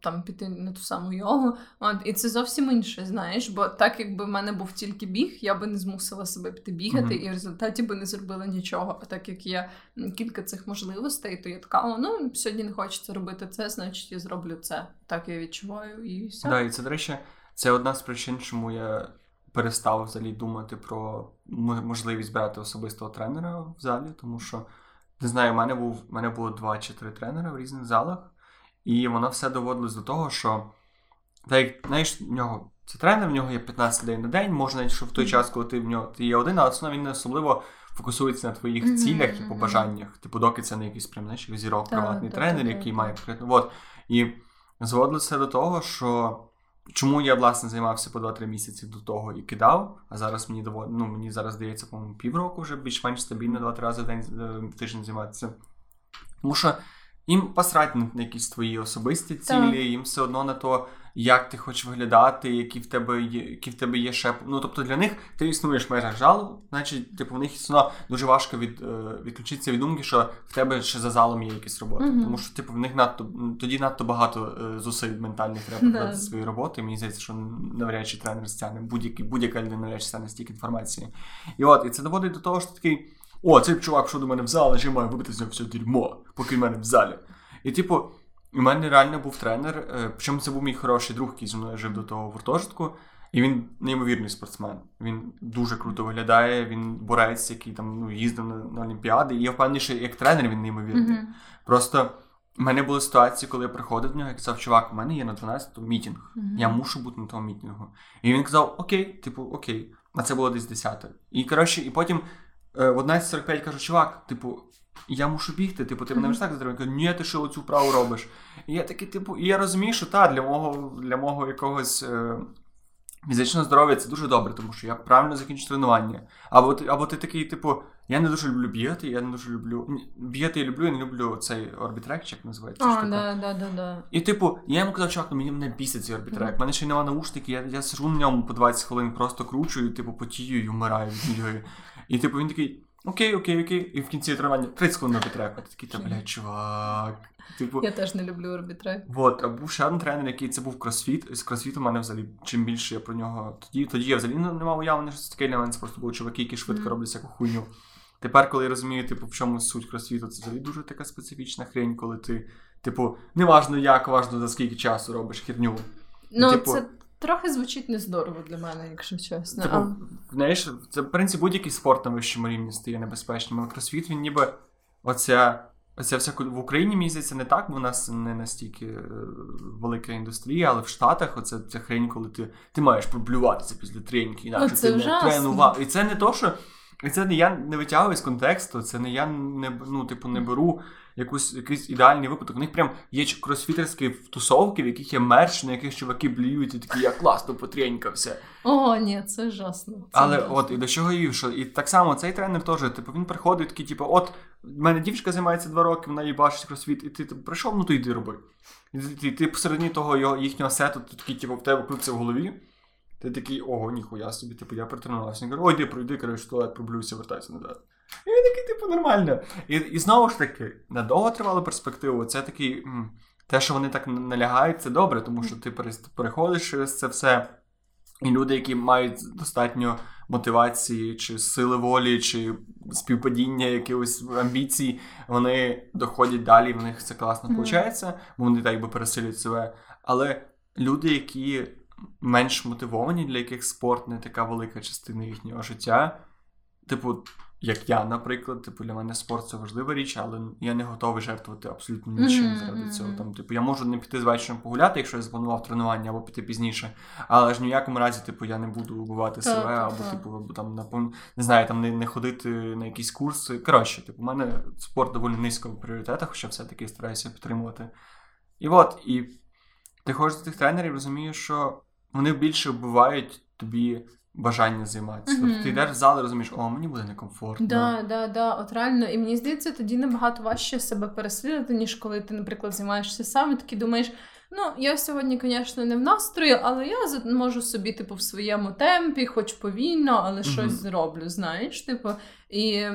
там піти на ту саму йогу. От, і це зовсім інше, знаєш, бо так якби в мене був тільки біг, я би не змусила себе піти бігати, Мгм. і в результаті би не зробила нічого. А так як є кілька цих можливостей, то я така, о, ну сьогодні не хочеться робити це, значить я зроблю це. Так я відчуваю, і все. Да, і це, до речі, це одна з причин, чому я перестав взагалі думати про можливість брати особистого тренера в залі, тому що не знаю, в мене був в мене було два чи три тренера в різних залах, і воно все доводилось до того, що так, як, знаєш, в нього це тренер, в нього є 15 людей на день, можна навіть, що в той час, коли ти в нього ти є один, але все одно він не особливо фокусується на твоїх Мгм, цілях і мгм. побажаннях. Типу, доки це не якийсь прям знаєш, зірок приватний тренер, який має конкретно. І зводилося до того, що чому я власне займався по 2-3 місяці до того і кидав, а зараз мені довод... ну, мені зараз здається, по-моєму, півроку вже більш-менш стабільно 2-3 рази в день е, в тиждень займатися. Тому що їм посрать на якісь твої особисті цілі, їм все одно на то, як ти хочеш виглядати, які в тебе є, які в тебе є ще. Ну тобто для них ти існуєш в межах жалу, значить, типу, в них одно дуже важко від, е, відключитися від думки, що в тебе ще за залом є якісь роботи. Мгм. Тому що, типу, в них надто тоді надто багато е, зусиль ментальних треба Да. прикладати зі своєї роботи. Мені здається, що навряд чи тренер стягне будь-який будь-яка людина навряд чи стягне стільки інформації. І от, і це доводить до того, що такий. О, цей чувак, що до мене в зал, я маю вибити з нього все дерьмо, поки в мене в залі. І типу, у мене реально був тренер, е, причому це був мій хороший друг, який зі мною жив до того гуртожитку. І він неймовірний спортсмен. Він дуже круто виглядає. Він борець, який там ну, їздив на, на Олімпіади. І я впевнений, що як тренер він неймовірний. Мгм. Просто в мене були ситуації, коли я приходив до нього і казав, чувак, у мене є на 12 мітінг. Мгм. Я мушу бути на тому мітингу. І він казав: Окей, типу, окей. А це було десь 10. І коротше, і потім е, в 11.45 кажу, чувак, типу, я мушу бігти, типу, ти мене ж так затримав. Ні, ти що оцю вправу робиш? І я такий, типу, і я розумію, що та, для мого, для мого якогось. Е, Фізичне здоров'я це дуже добре, тому що я правильно закінчу тренування. Або або ти такий, типу, я не дуже люблю бігати, я не дуже люблю. Бігати я люблю, я не люблю цей орбітрек, як називається. А, да, да, да, да. І типу, я йому казав, чувак, ну мені мене бісить цей орбітрек. У Мгм. мене ще нема наушники, я, я сижу на ньому по 20 хвилин, просто кручу, і типу потію і вмираю від бігаю. І типу він такий, окей, окей, окей. І в кінці тренування 30 хвилин орбітрек. А ти такий, та блядь, чувак. Типу, Я теж не люблю орбітрек. Вот, а був ще один тренер, який це був кросфіт. І з кросфіту в мене взагалі чим більше я про нього. Тоді, тоді я взагалі не мав уявлення, що це таке для мене. Це просто були чуваки, які швидко Мгм. роблять всяку хуйню. Тепер, коли я розумію, типу, в чому суть кросфіту, це взагалі дуже така специфічна хрень, коли ти, типу, неважно як, важно за скільки часу робиш херню. Ну, Типу- це трохи звучить нездорово для мене, якщо чесно. Типу, А, знаєш, це в принципі будь-який спорт на вищому рівні стає небезпечним. Але кросфіт він ніби оця. Оця вся в Україні здається не так, бо в нас не настільки е, велика індустрія, але в Штатах оце ця хрень, коли ти, ти маєш проблюватися після тренінги, інакше Оце ти не тренував. І це не то, що і це не я не витягую з контексту, це не я не ну, типу, не беру якусь якийсь ідеальний випадок. У них прям є кросфітерські тусовки, в яких є мерч, на яких чуваки блюють, і такі я класно потренькався. О, ні, це ужасно. Це Але ужасно. от і до чого вів, що і так само цей тренер теж, типу, він приходить такий, типу, от в мене дівчинка займається два роки, вона їй бачить кросфіт, і ти типу, прийшов, ну то йди роби. І ти, ти, посередині того його, їхнього сету, ти такий, типу, в тебе крутиться в голові. Ти такий, ого, ніхуя собі, типу, я притренувався. Він каже, ой, йди, пройди, коротше, туалет, проблюйся, вертайся назад. І він такий, типу, нормально. І, і знову ж таки, на довготривалу перспективу, це такий. те, що вони так налягають, це добре, тому що ти переходиш через це все. І люди, які мають достатньо мотивації, чи сили волі, чи співпадіння якихось амбіцій, вони доходять далі, в них це класно виходить, бо вони так би пересилюють себе. Але люди, які менш мотивовані, для яких спорт не така велика частина їхнього життя, типу, як я, наприклад, типу, для мене спорт це важлива річ, але я не готовий жертвувати абсолютно нічим Мгм, заради цього. Там, типу, я можу не піти з вечором погуляти, якщо я запланував тренування, або піти пізніше. Але ж ні в якому разі, типу, я не буду вбивати Так, себе, так, або так. типу, або там напевно, не знаю, там не, не ходити на якісь курси. Коротше, типу, у мене спорт доволі низько в пріоритетах, хоча все-таки стараюся підтримувати. І от, і ти ходиш до тих тренерів, розумієш, що вони більше вбивають тобі бажання займатися. Мгм. Тобто ти йдеш в зал і розумієш, о, мені буде некомфортно. Да, да, да, от реально, і мені здається, тоді набагато важче себе переслідувати, ніж коли ти, наприклад, займаєшся сам, і такий думаєш, ну я сьогодні, звісно, не в настрої, але я можу собі, типу, в своєму темпі, хоч повільно, але щось зроблю, знаєш, типу. І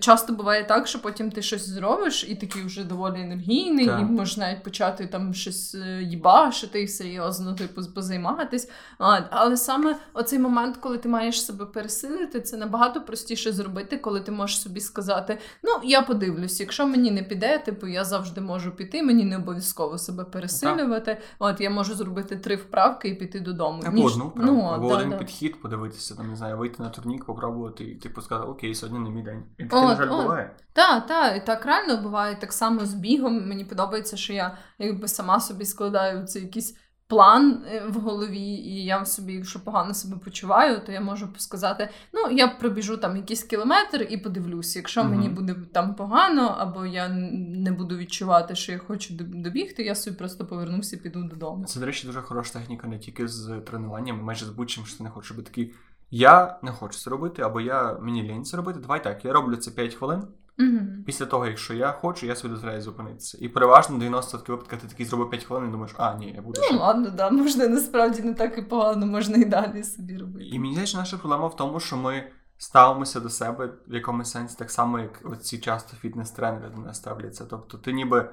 часто буває так, що потім ти щось зробиш, і такий вже доволі енергійний, Так. і можеш навіть почати там щось е, їбашити і серйозно, типу, позайматись. А, але саме оцей момент, коли ти маєш себе пересилити, це набагато простіше зробити, коли ти можеш собі сказати: ну, я подивлюсь, якщо мені не піде, типу я завжди можу піти, мені не обов'язково себе пересилювати. От я можу зробити три вправки і піти додому. Або Ніж- одну ну, або один да. підхід, подивитися, там, не знаю, вийти на турнік, попробувати і типу сказати, окей, сьогодні не день. І таке, на жаль, от. буває. Та, та, і так реально буває так само з бігом. Мені подобається, що я якби сама собі складаю цей якийсь план е, в голові, і я собі, якщо погано себе почуваю, то я можу сказати: ну, я пробіжу там якийсь кілометр і подивлюся. Якщо Мгм. мені буде там погано, або я не буду відчувати, що я хочу добігти, я собі просто повернуся і піду додому. Це, до речі, дуже хороша техніка не тільки з тренуванням, майже з будь-чим, що ти не хочеш бути такий. Я не хочу це робити, або я мені лінь це робити. Давай так, я роблю це 5 хвилин. Угу. Після того, якщо я хочу, я собі дозволяю зупинитися. І переважно 90% випадків ти такий зробив 5 хвилин і думаєш, а ні, я буду ще. Ну ладно, да, можна насправді не так і погано, можна і далі собі робити. І мені здається, наша проблема в тому, що ми ставимося до себе в якомусь сенсі так само, як оці часто фітнес-тренери до нас ставляться. Тобто ти ніби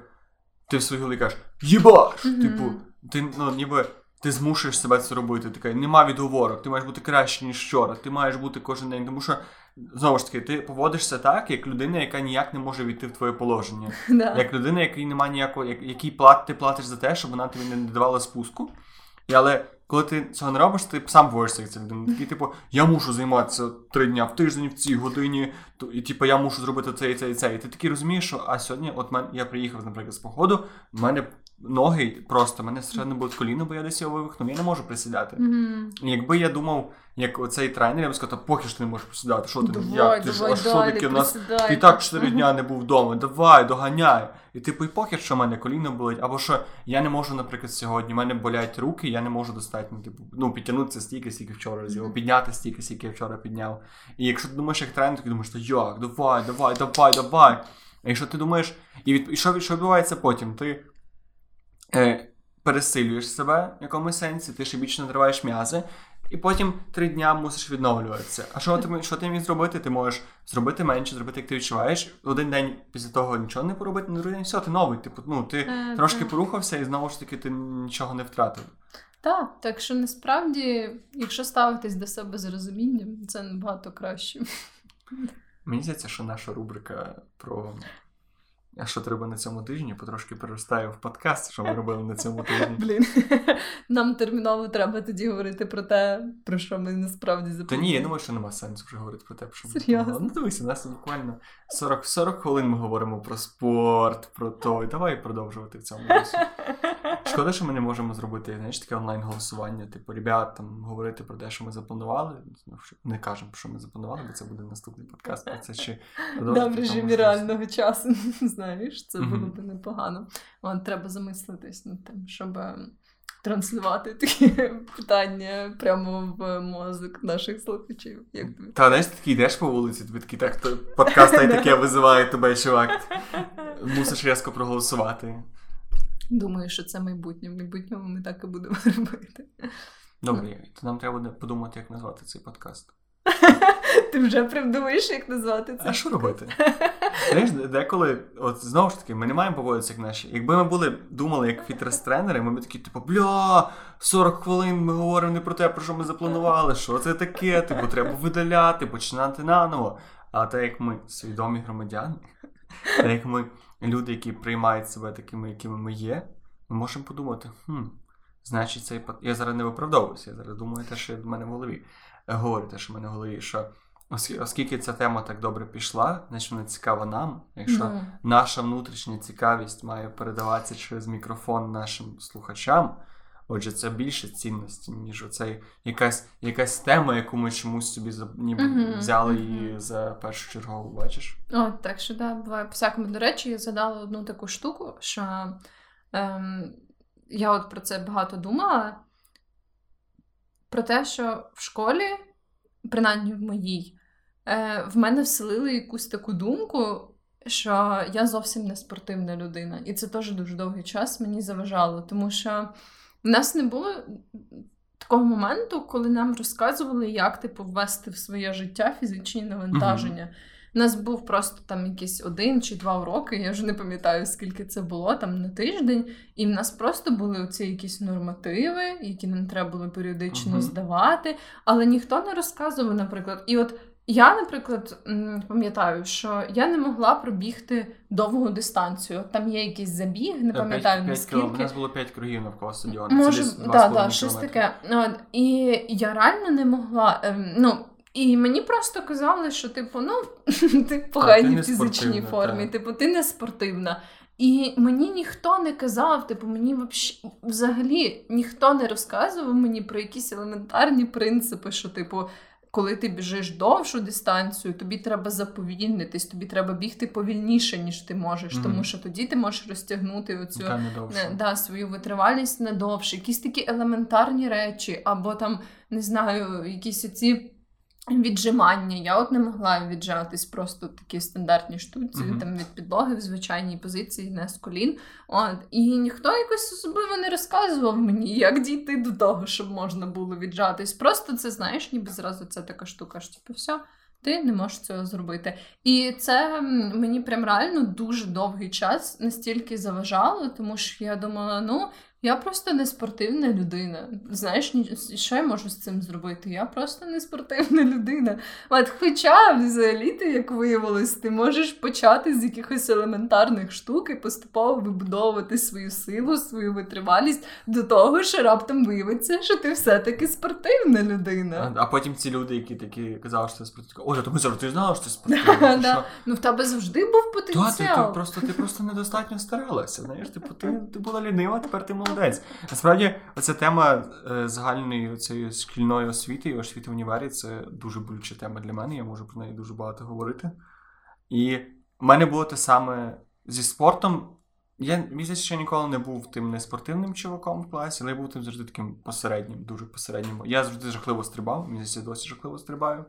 ти в своїй голові кажеш їбаш! Мгм. Типу, ти ну ніби. Ти змушуєш себе це робити. Така нема відговорок, ти маєш бути краще, ніж вчора. Ти маєш бути кожен день. Тому що знову ж таки, ти поводишся так, як людина, яка ніяк не може війти в твоє положення. Да. Як людина, якій немає ніякого, як, який плат, ти платиш за те, щоб вона тобі не давала спуску. І але коли ти цього не робиш, ти сам вводишся як ця людина. Такий, типу, я мушу займатися три дня в тиждень в цій годині, то, і типу, я мушу зробити це і це і це. І ти такий розумієш, що а сьогодні, от мен, я приїхав, наприклад, з походу, в мене ноги просто, мене страшенно болить коліно, бо я десь його вивихнув, я не можу присідати. І Якби я думав, як оцей тренер, я б сказав, поки ж ти не можеш присідати, що ти, Давай, як, ти ж, давай а що таке, у нас ти так 4 дня не був вдома, давай, доганяй. І типу, і похер, що в мене коліно болить, або що я не можу, наприклад, сьогодні, в мене болять руки, я не можу достатньо, типу, ну, підтягнутися стільки, стільки вчора разів, Мгм. підняти стільки, стільки я вчора підняв. І якщо ти думаєш як тренер, то думаєш, що як, давай, давай, давай, давай. А якщо ти думаєш, і, від, і що, що відбувається потім? Ти е, пересилюєш себе в якомусь сенсі, ти ще більше надриваєш м'язи, і потім три дня мусиш відновлюватися. А що ти, що ти міг зробити? Ти можеш зробити менше, зробити, як ти відчуваєш. Один день після того нічого не поробити, на другий день все, ти новий. Типу, ну ти Е, трошки так. порухався, і знову ж таки ти нічого не втратив. Так, так що насправді, якщо ставитись до себе з розумінням, це набагато краще. Мені здається, що наша рубрика про. А що треба на цьому тижні потрошки переростає в подкаст, що ми робили на цьому тижні. Блін, нам терміново треба тоді говорити про те, про що ми насправді Та ні, я думаю, що нема сенсу вже говорити про те, про що ми Серйозно? Ну дивися, у нас буквально 40, 40 хвилин ми говоримо про спорт, про той. Давай продовжувати в цьому дусі. Шкода, що ми не можемо зробити знаєш, таке онлайн-голосування, типу, ребят, там говорити про те, що ми запланували. Ну, Не кажемо, що ми запланували, бо це буде наступний подкаст. А це ще Да, в режимі реального часу, знаєш, це було б непогано. От, треба замислитись над тим, щоб е, транслювати такі питання прямо в мозок наших слухачів. Як тобі? Та знаєш, ти такий йдеш по вулиці, тобі такий так, подкаст та й таке визиває тебе, чувак. Мусиш різко проголосувати. Думаю, що це майбутнє. В майбутньому ми так і будемо робити. Добре, то нам треба буде подумати, як назвати цей подкаст. Ти вже придумаєш, як назвати це? А що робити? Знаєш, деколи, от знову ж таки, ми не маємо поводитися як наші. Якби ми були думали як фітрес-тренери, ми б такі, типу, бля, 40 хвилин ми говоримо не про те, про що ми запланували, що це таке, типу, треба видаляти, починати наново. А те, як ми свідомі громадяни, те, як ми люди, які приймають себе такими, якими ми є, ми можемо подумати, хм, значить, цей я зараз не виправдовуюся, я зараз думаю те, що в мене в голові. Е, Говорю те, що в мене в голові, що оскільки ця тема так добре пішла, значить вона цікава нам. Якщо Ну, наша внутрішня цікавість має передаватися через мікрофон нашим слухачам. Отже, це більше цінності, ніж оцей якась, якась тема, яку ми чомусь собі ніби Мгм, взяли її за першу чергову, бачиш? О, так що да, буває по-всякому. До речі, я згадала одну таку штуку, що ем, я от про це багато думала. Про те, що в школі, принаймні в моїй, е, в мене вселили якусь таку думку, що я зовсім не спортивна людина. І це теж дуже довгий час мені заважало, тому що в нас не було такого моменту, коли нам розказували, як типу ввести в своє життя фізичні навантаження. У нас був просто там якийсь один чи два уроки, я вже не пам'ятаю, скільки це було там на тиждень. І в нас просто були оці якісь нормативи, які нам треба було періодично Мгм. здавати. Але ніхто не розказував, наприклад, і от. Я, наприклад, пам'ятаю, що я не могла пробігти довгу дистанцію. Там є якийсь забіг, не пам'ятаю У наскільки. нас було 5 кругів навколо стадіону. Може, да, половиною щось таке. І я реально не могла. Ем, ну, і мені просто казали, що, типу, ну, ти в поганій фізичній формі, так. типу, ти не спортивна. І мені ніхто не казав, типу, мені взагалі ніхто не розказував мені про якісь елементарні принципи, що, типу, коли ти біжиш довшу дистанцію, тобі треба заповільнитись, тобі треба бігти повільніше, ніж ти можеш, Мгм. тому що тоді ти можеш розтягнути оцю не не, да, свою витривалість надовше, якісь такі елементарні речі, або там, не знаю, якісь оці віджимання. Я от не могла віджатись просто такі стандартні штуці, Мгм. там від підлоги в звичайній позиції, не з колін. От, і ніхто якось особливо не розказував мені, як дійти до того, щоб можна було віджатись. Просто це, знаєш, ніби зразу це така штука, що типу, все. Ти не можеш цього зробити. І це мені прям реально дуже довгий час настільки заважало, тому що я думала, ну Я просто не спортивна людина. Знаєш, що я можу з цим зробити? Я просто не спортивна людина. От Хоча взагалі ти, як виявилось, ти можеш почати з якихось елементарних штук і поступово вибудовувати свою силу, свою витривалість до того, що раптом виявиться, що ти все-таки спортивна людина. А, а потім ці люди, які такі казали, що ти спортивна, Оля, тому завжди знала, що ти спортивна. Ну в тебе завжди був потенціал. Ти просто недостатньо старалася. Знаєш, типу, ти була лінива, тепер ти молодець. Насправді, оця тема е, загальної цієї шкільної освіти і освіти в універі це дуже болюча тема для мене. Я можу про неї дуже багато говорити. І в мене було те саме зі спортом. Я місяць ще ніколи не був тим неспортивним чуваком в класі, але я був тим завжди таким посереднім, дуже посереднім. Я завжди жахливо стрибав, місяць досі жахливо стрибаю.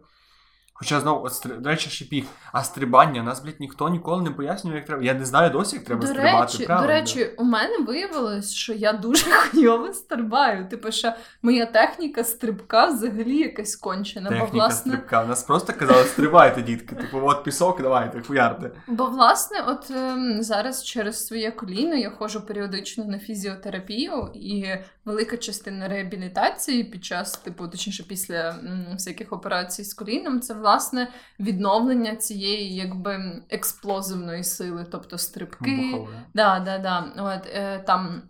Хоча знову, до речі, шипіх, а стрибання нас, блядь, ніхто ніколи не пояснює, як треба. Я не знаю досі, як треба до стрибати. Речі, правильно. До речі, у мене виявилось, що я дуже хуйово стрибаю. Типу, що моя техніка стрибка взагалі якась кончена. Техніка бо, власне... стрибка. Нас просто казали, стрибайте, дітки. Типу, от пісок, давайте, хуярте. Бо, власне, от ем, зараз через своє коліно я ходжу періодично на фізіотерапію, і велика частина реабілітації під час, типу, точніше, після м, всяких операцій з коліном, це власне відновлення цієї якби експлозивної сили, тобто стрибки. Да, да, да. От, е, там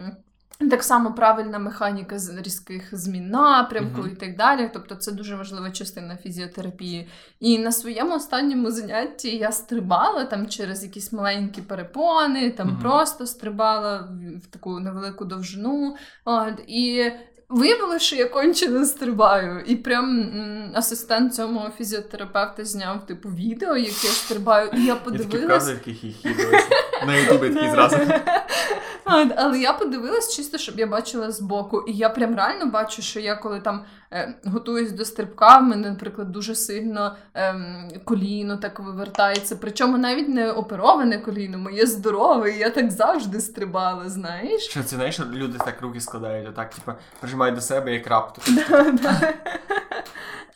так само правильна механіка з різких змін напрямку uh-huh. і так далі. Тобто це дуже важлива частина фізіотерапії. І на своєму останньому занятті я стрибала там через якісь маленькі перепони, там uh-huh. просто стрибала в, в таку невелику довжину. От, І Виявилося, що я кончено стрибаю, і прям м, асистент цього фізіотерапевта зняв типу відео, яке я стрибаю, і я подивилась. На ютубі такі зразу. Але я подивилась чисто, щоб я бачила збоку. І я прям реально бачу, що я коли там готуюсь до стрибка, в мене, наприклад, дуже сильно е, коліно так вивертається. Причому навіть не опероване коліно, моє здорове, і я так завжди стрибала, знаєш. Що це знаєш, люди так руки складають, отак, типу, прижимають до себе як раптор.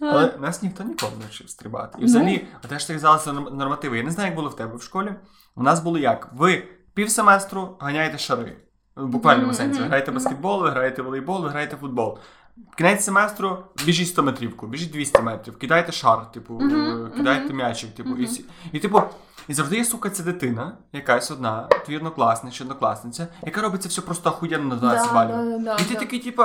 Але нас ніхто ніколи не вчив стрибати. І взагалі, ну. те, що ти казала, це нормативи. Я не знаю, як було в тебе в школі. У нас було як? Ви півсеместру ганяєте шари. В буквальному сенсі. Ви граєте баскетбол, ви граєте волейбол, ви граєте футбол. Кінець семестру біжіть 100 метрівку, біжіть 200 метрів, кидайте шар, типу, uh-huh, кидайте uh-huh. м'ячик, типу, uh-huh. і, і типу, і завжди є, сука, ця дитина, якась одна, твій однокласник чи однокласниця, яка робить це все просто охуєнно на 12 балів. І ти такий, типу,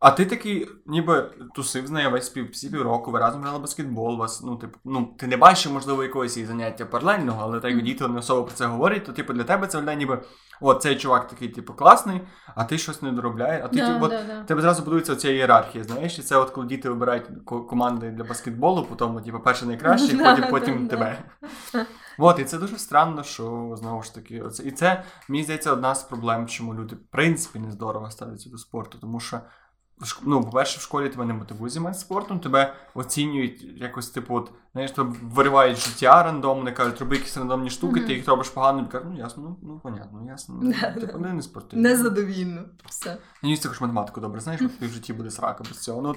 а ти такий, ніби тусив з нею весь пів, всі півроку, ви разом грали баскетбол, вас, ну, типу, ну, ти не бачиш, можливо, якогось її заняття паралельного, але так як діти не особо про це говорять, то типу для тебе це виглядає ніби о, цей чувак такий, типу, класний, а ти щось не доробляє. А ти да, типу, да, да. тебе зразу будується ця ієрархія, знаєш, і це от коли діти вибирають команди для баскетболу, потім, типу, перший найкращий, потім потім тебе. От, і це дуже странно, що знову ж таки, оце. І це, мені здається, одна з проблем, чому люди, в принципі, не здорово ставляться до спорту, тому що ну, по-перше, в школі тебе не мотивують займатися спортом, тебе оцінюють якось, типу, от, знаєш, тебе виривають життя рандомне, кажуть, роби якісь рандомні штуки, mm-hmm. ти їх робиш погано, і кажуть, ну ясно, ну, ну понятно, ясно. Ну, типу, не, не спортивно. Незадовільно. Все. Мені також математику добре, знаєш, бо ти в житті буде срака без цього. Ну,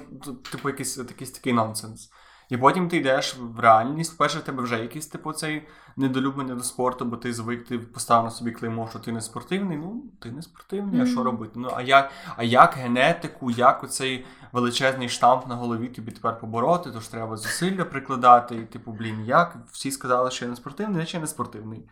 типу, якийсь, якийсь такий нонсенс. І потім ти йдеш в реальність. Перше, в тебе вже якийсь типу цей недолюблення до спорту, бо ти звик, ти поставив на собі клеймо, що ти не спортивний. Ну, ти не спортивний, mm-hmm. а що робити? Ну, а як а як генетику, як оцей величезний штамп на голові тобі тепер побороти, тож треба зусилля прикладати, і типу, блін, як? Всі сказали, що я не спортивний, я ще не спортивний.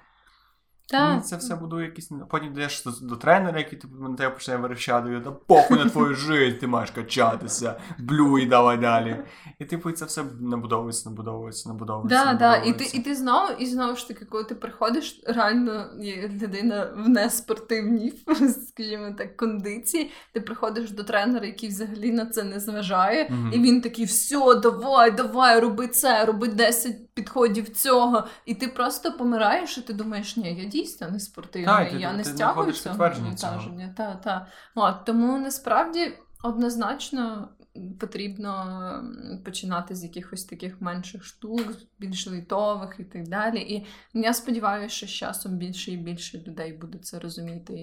Так. Це все будує якісь. Потім йдеш до, до тренера, який типу, на тебе почне верещати, та похуй на твою життя, ти маєш качатися, блюй, давай далі. І типу це все набудовується, набудовується, набудовується. Да, да. І ти і ти знову, і знову ж таки, коли ти приходиш, реально є людина в неспортивній, скажімо так, кондиції, ти приходиш до тренера, який взагалі на це не зважає, mm-hmm. і він такий: все, давай, давай, роби це, роби 10 підходів цього. І ти просто помираєш, і ти думаєш, ні, я дійсно не спортивна, і я ти, не стягую цього навантаження. Та, та. От, Тому насправді однозначно потрібно починати з якихось таких менших штук, більш литових і так далі. І я сподіваюся, що з часом більше і більше людей буде це розуміти,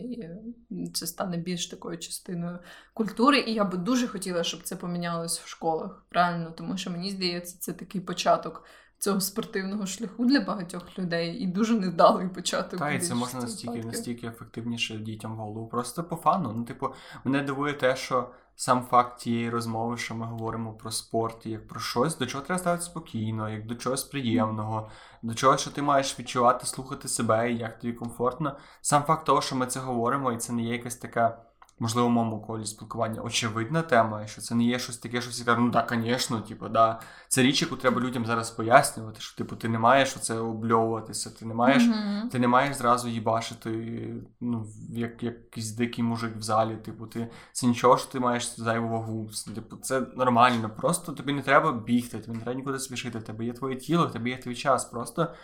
і це стане більш такою частиною культури. І я би дуже хотіла, щоб це помінялось в школах. Правильно, тому що мені здається, це такий початок цього спортивного шляху для багатьох людей і дуже невдалий початок. Та, і це можна настільки настільки ефективніше дітям в голову. Просто по фану. Ну, типу, мене дивує те, що сам факт тієї розмови, що ми говоримо про спорт, як про щось, до чого треба ставити спокійно, як до чогось приємного, до чого, що ти маєш відчувати, слухати себе, і як тобі комфортно. Сам факт того, що ми це говоримо, і це не є якась така можливо, моєму колі спілкування очевидна тема, що це не є щось таке, що всі кажуть, ну так, звісно, типу, да. Це річ, яку треба людям зараз пояснювати, що типу, ти не маєш оце обльовуватися, ти не маєш mm-hmm. ти не маєш зразу їбашити, ну, як якийсь дикий мужик в залі. Типу, ти це нічого, що ти маєш зайву вагу. Типу, це нормально. Просто тобі не треба бігти, тобі не треба нікуди спішити. Тебе є твоє тіло, тебе є твій час. Просто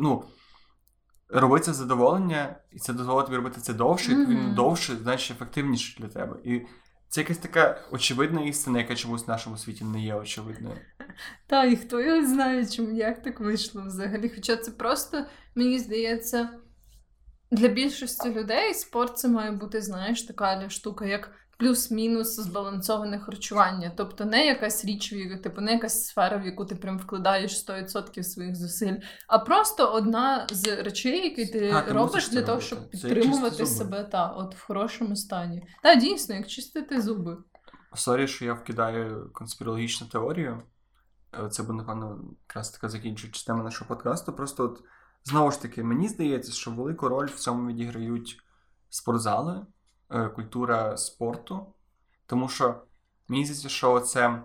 ну робити це задоволення, і це дозволить тобі робити це довше, і він довше, значить ефективніше для тебе. І це якась така очевидна істина, яка чомусь в нашому світі не є очевидною. Та, і хто його знає, чому як так вийшло взагалі. Хоча це просто, мені здається, для більшості людей спорт це має бути, знаєш, така штука, як плюс-мінус збалансоване харчування. Тобто не якась річ, типу, не якась сфера, в яку ти прям вкладаєш 100% своїх зусиль, а просто одна з речей, які ти а, робиш для того, щоб підтримувати себе та, от в хорошому стані. Та, дійсно, як чистити зуби. Sorry, що я вкидаю конспірологічну теорію. Е, це буде, напевно, якраз така закінчуючи тема нашого подкасту. Просто от знову ж таки, мені здається, що велику роль в цьому відіграють спортзали. Е, культура спорту, тому що мені здається, що це,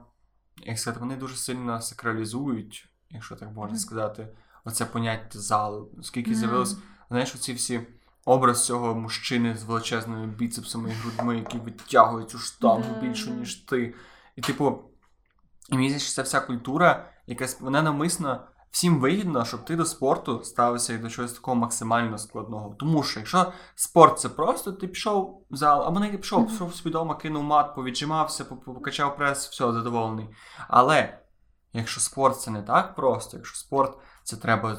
як сказати, вони дуже сильно сакралізують, якщо так можна сказати, оце поняття зал. Оскільки mm-hmm. з'явилось, знаєш, оці всі. Образ цього мужчини з величезними біцепсами і грудьми, які витягують цю штангу mm-hmm. більше, ніж ти. І, типу, і мені здається, що ця вся культура, якась вона навмисно всім вигідно, щоб ти до спорту ставився і до чогось такого максимально складного. Тому що якщо спорт це просто, ти пішов в зал, або не пішов, пішов свідомо, кинув мат, повіджимався, покачав прес, все, задоволений. Але якщо спорт це не так просто, якщо спорт це треба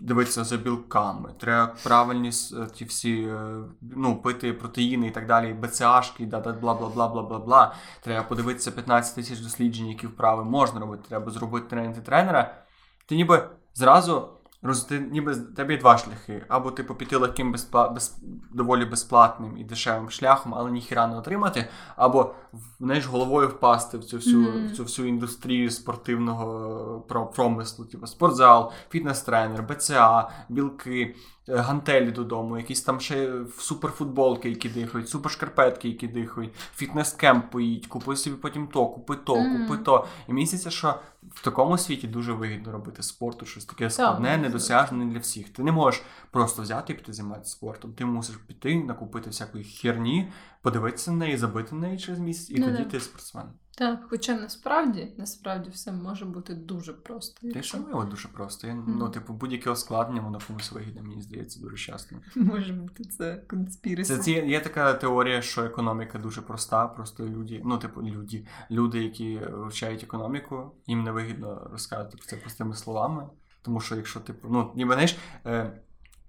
дивитися за білками, треба правильні ті всі е, ну, пити протеїни і так далі, БЦАшки, бла бла бла бла бла бла. Треба подивитися 15 тисяч досліджень, які вправи можна робити. Треба зробити тренінг тренера ти ніби зразу роз, ти, ніби тебе є два шляхи. Або типу піти легким безпла, без, доволі безплатним і дешевим шляхом, але ніхіра не отримати, або знаєш, головою впасти в цю всю mm-hmm. в цю всю індустрію спортивного промислу, типу спортзал, фітнес-тренер, БЦА, білки. Е, гантелі додому, якісь там ще суперфутболки, які дихають, супершкарпетки, які дихають, фітнес-кемп поїдь, купи собі потім то, купи то, mm. купи то. І мені здається, що в такому світі дуже вигідно робити спорту, щось таке складне, недосяжне для всіх. Ти не можеш просто взяти і піти займатися спортом. Ти мусиш піти, накупити всякої херні, подивитися на неї, забити на неї через місяць, і ну тоді ти спортсмен. Так, хоча насправді насправді все може бути дуже просто. Те, що мило дуже просто. Я, mm. Ну, типу, будь-яке ускладнення, воно комусь вигідне, мені здається, дуже часто. Може бути, це конспірація. Це ці, є така теорія, що економіка дуже проста. Просто люди, ну, типу, люди, люди, які вивчають економіку, їм не вигідно розказувати про це простими словами. Тому що, якщо типу, ну, ніби знаєш, е,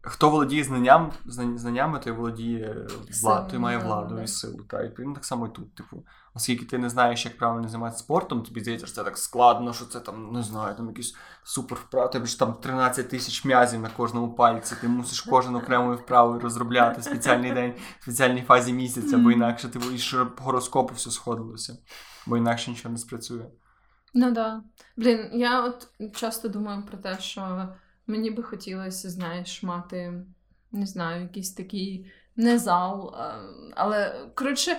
Хто володіє знанням, знаннями, той володіє владою, той має владу да, і силу. Та, і так само і тут. Типу, оскільки ти не знаєш, як правильно займатися спортом, тобі здається, що це так складно, що це там, не знаю, там якісь супер вправи, тобі ж там 13 тисяч м'язів на кожному пальці, ти мусиш кожен окремою вправою розробляти спеціальний день, в спеціальній фазі місяця, бо інакше ти і щоб гороскопу все сходилося, бо інакше нічого не спрацює. Ну так. Да. Блін, я от часто думаю про те, що. Мені би хотілося, знаєш, мати, не знаю, якийсь такий не зал, але коротше,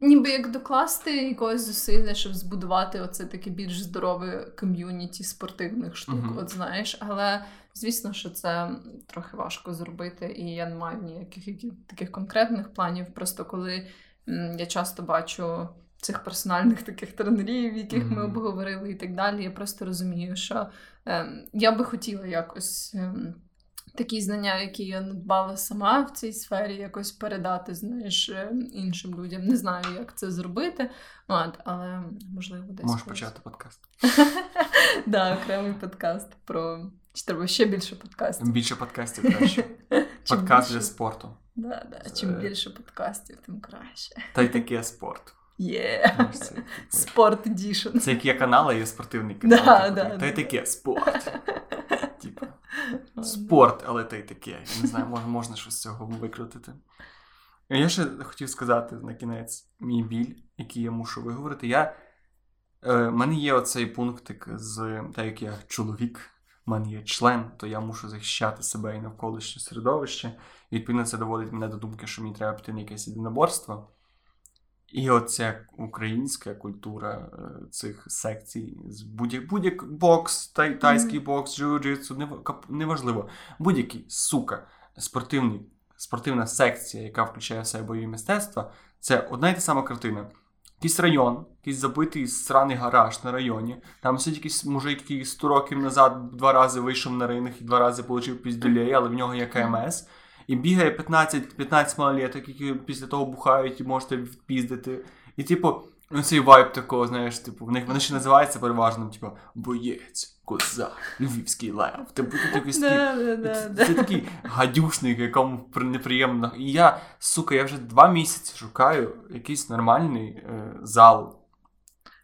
ніби як докласти якогось зусилля, щоб збудувати оце таке більш здорове ком'юніті спортивних штук. Uh-huh. От знаєш, але звісно, що це трохи важко зробити, і я не маю ніяких яких, таких конкретних планів. Просто коли м, я часто бачу цих персональних таких тренерів, яких mm-hmm. ми обговорили, і так далі. Я просто розумію, що я би хотіла якось. Е, Такі знання, які я надбала сама в цій сфері, якось передати знаєш, е, іншим людям. Не знаю, як це зробити, От, але можливо десь. Можеш почати подкаст. Так, окремий подкаст про чи треба ще більше подкастів. Більше подкастів краще. Подкаст для спорту. Чим більше подкастів, тим краще. Та й таке спорт. Є. Спорт edition. Це як є канал, а є спортивний канал. Да, типу, да, та й да. таке спорт. Типу, спорт, але та й таке. Я не знаю, може, можна щось з цього викрутити. Я ще хотів сказати на кінець мій біль, який я мушу виговорити. Я, е, мене є оцей пунктик з так як я чоловік, в мене є член, то я мушу захищати себе і навколишнє середовище. І відповідно це доводить мене до думки, що мені треба піти на якесь єдиноборство. І оця українська культура е, цих секцій з будь-як будь-як бокс, тай, тайський бокс, джиу-джитсу, нев- неважливо. Будь-який сука, спортивний, спортивна секція, яка включає в себе бойові мистецтва, це одна й та сама картина. Якийсь район, якийсь забитий сраний гараж на районі. Там сидить якийсь мужик, який 100 років назад два рази вийшов на ринг і два рази отримав піздюлей, але в нього є КМС. І бігає 15, 15 малолеток, які після того бухають і можете впіздити. І, типу, ну, цей вайб такого, знаєш, типу, в них вони ще називаються переважно, типу, боєць, козак, львівський лев. Типу, тут якийсь такий Да, да, да, це, такий гадюшник, якому при- неприємно. І я, сука, я вже два місяці шукаю якийсь нормальний е, зал,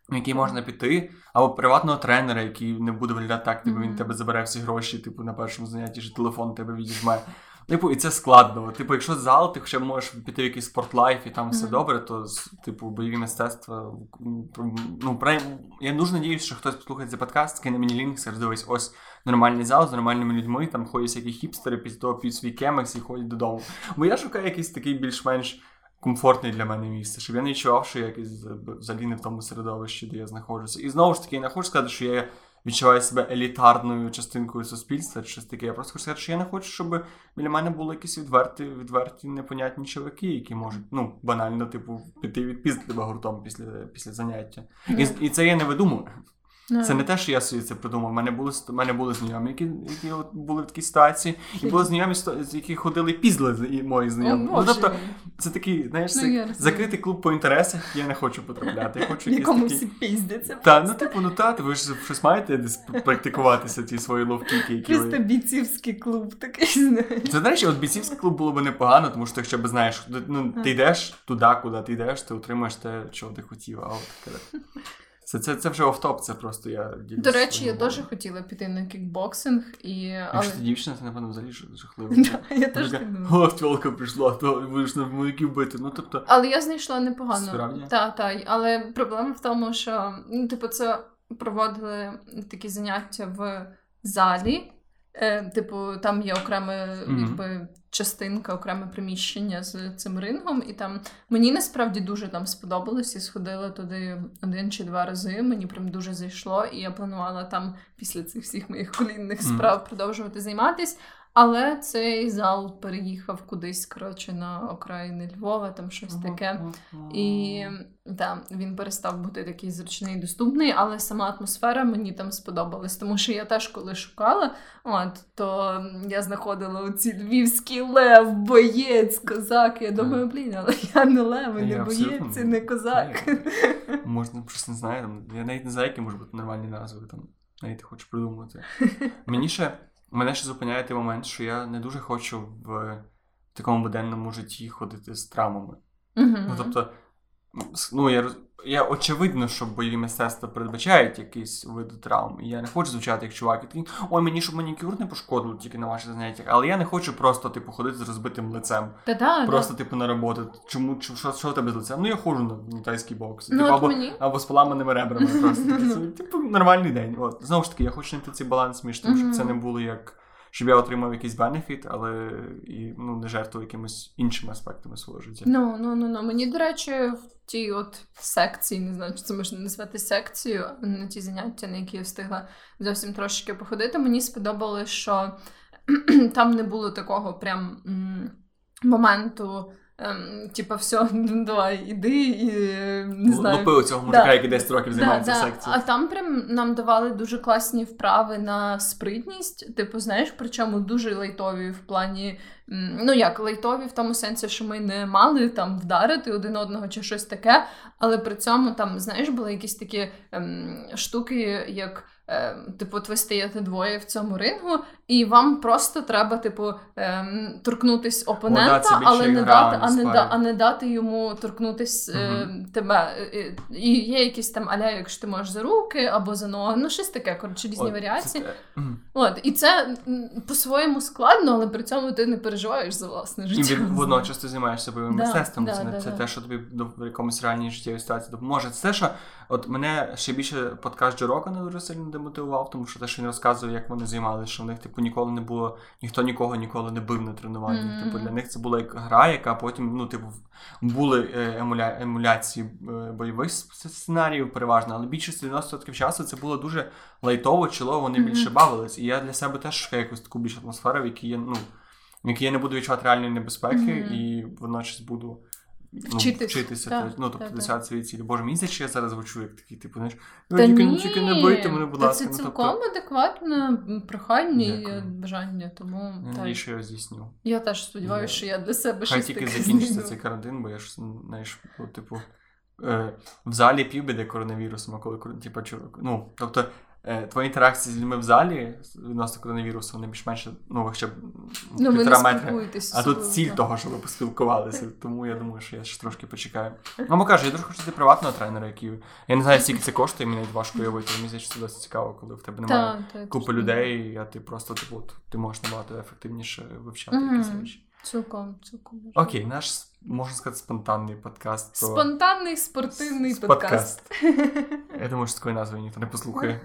в який можна піти, або приватного тренера, який не буде виглядати так, типу він тебе забере всі гроші, типу, на першому занятті, що телефон тебе відіжме. Типу, і це складно. Типу, якщо зал, ти хоча б можеш піти в якийсь спортлайф і там все Мгм. добре, то типу бойові мистецтва. Ну, я дуже надіюсь, що хтось послухає цей подкаст, скине мені лінк, скаже, дивись, ось нормальний зал з нормальними людьми, там ходять всякі хіпстери, після того п'ють свій кемекс і ходять додому. Бо я шукаю якийсь такий більш-менш комфортний для мене місце, щоб я не відчував, що я якийсь взагалі не в тому середовищі, де я знаходжуся. І знову ж таки, я не хочу сказати, що я відчуваю себе елітарною частинкою суспільства, чи щось таке. Я просто хочу сказати, що я не хочу, щоб біля мене були якісь відверті, відверті непонятні чоловіки, які можуть, ну, банально, типу, піти відпіздити тебе гуртом після, після заняття. І, і це я не видумую. Ну, Це не те, що я собі це придумав. У мене були у мене були знайомі, які, які були в такій ситуації, і були знайомі, які ходили з- і мої О, знайомі. Ну, тобто, це такий, знаєш, Ну, закритий клуб по інтересах, я не хочу потрапляти. Я хочу якийсь всі піздяться. Та, ну типу, ну та, ви ж щось маєте десь практикуватися, ті свої ловкіки, які Чисто ви. бійцівський клуб такий, знаєш. Це речі, от бійцівський клуб було б непогано, тому що якщо б знаєш, ну ти йдеш туди, куди ти йдеш, ти отримаєш те, чого ти хотів. А от таке. Це, це, це вже офтоп, це просто я До речі, я теж хотіла піти на кікбоксинг, і... але... Якщо ти дівчина, це напевно взагалі жахливо. Да, я теж так думала. О, тьолка прийшла, то будеш на вояків бити. Ну тобто, Але я знайшла непогано. Справді? Так, так. Але проблема в тому, що ну, типу, це проводили такі заняття в залі. Е, типу, там є окрема якби, частинка, окреме приміщення з цим рингом, і там мені насправді дуже там сподобалось. Я сходила туди один чи два рази. Мені прям дуже зайшло, і я планувала там після цих всіх моїх колінних справ продовжувати займатись. Але цей зал переїхав кудись, коротше, на окраїни Львова, там щось таке. І та, він перестав бути такий зручний і доступний, але сама атмосфера мені там сподобалась. Тому що я теж коли шукала, от, то я знаходила оці львівський лев, боєць, козак. Я думаю, блін, але я не лев, Я не боєць, і не козак. Можна просто не знаю. Там, я навіть не знаю, які можуть бути нормальні назви. Там, навіть хочу придумати. Мені ще мене ще зупиняє той момент, що я не дуже хочу в такому буденному житті ходити з травмами. Мгм. Ну, тобто, ну, я, роз- я очевидно, що бойові мистецтва передбачають якийсь вид травм. І я не хочу звучати як чувак, який, ой, мені щоб манікюр не пошкодило тільки на ваших заняттях. Але я не хочу просто, типу, ходити з розбитим лицем. Та-да, Просто, типу, на роботу. Чому що, що в тебе з лицем? Ну я ходжу на, тайський бокс. Ну, типу, або, мені. або з поламаними ребрами. Просто Такий типу, нормальний день. От. Знову ж таки, я хочу знайти цей баланс між тим, щоб це не було як. Щоб я отримав якийсь бенефіт, але і ну, не жертвував якимись іншими аспектами свого життя. Ну, ну, ну, ну. Мені, до речі, в тій от секції, не знаю, чи це можна назвати секцією, на ті заняття, на які я встигла зовсім трошечки походити, мені сподобалось, що там не було такого прям моменту. Ем, типа, все, давай, іди і не знаю. Лупи цього мужика, Да. який 10 років займається да, да. секцією. А там прям нам давали дуже класні вправи на спритність. Типу, знаєш, причому дуже лайтові в плані. Ну як лайтові в тому сенсі, що ми не мали там вдарити один одного чи щось таке, але при цьому там, знаєш, були якісь такі ем, штуки, як типу, от ви стаєте двоє в цьому рингу, і вам просто треба, типу, е, торкнутись опонента, О, да, але не дати, а не, да, а не дати йому торкнутись е, тебе. Е, І є якісь там аля, якщо ти можеш за руки або за ноги, ну щось таке, коротше, різні От, варіації. це. От, і це по-своєму складно, але при цьому ти не переживаєш за власне життя. від- водночас ти займаєшся бойовим Да, мистецтвом. да, це да, це да. те, що тобі в якомусь реальній життєвій ситуації допоможе. Це те, що от мене ще більше подкаст Джо Рогана дуже сильно демотивував, тому що те, що він розказує, як вони займалися, що в них типу ніколи не було, ніхто нікого ніколи не бив на тренуванні. Мгм. Типу для них це була як гра, яка потім, ну, типу, були е, емуля... емуляції е, бойових сценаріїв переважно, але більшість 90% часу це було дуже лайтово, чолово, вони Мгм. більше бавились. І я для себе теж шукаю якусь таку більш атмосферу, в якій я, ну, в якій я не буду відчувати реальної небезпеки, Мгм. і водночас буду ну, Вчитись. вчитися. Так, то- ну, тобто так, досягати свої цілі. Боже, мені здається, я зараз звучу як такий, типу, знаєш, Та тільки, ні, тільки не бийте мене, будь та ласка. Це ну, цілком тобто, адекватне прохання і бажання, тому я так. надію, що я здійсню. я теж сподіваюся, що я для себе Хай щось тільки закінчиться цей карантин, бо я ж знаєш, ну, типу, е, в залі півбіде коронавірусом, а коли коли- типу, чувак, ну, тобто. Е, Твої інтеракції з людьми в залі відносно коронавірусу, вони більш-менш, ну, хоча б Ну, півтора не метра. А тут ціль так. того, щоб ви поспілкувалися. Тому я думаю, що я ще трошки почекаю. Мама каже, я дуже хочу йти приватного тренера, який. Я не знаю, скільки це коштує, мені навіть важко уявити. Мені здається, це досить цікаво, коли в тебе немає Та, та, купи людей, а ти просто типу, ти можеш набагато ефективніше вивчати Мгм. якісь речі. Цілком, цілком. можливо. Окей, наш можна сказати спонтанний подкаст. Про... Спонтанний спортивний подкаст. Я думаю, що такої назви ніхто не послухає.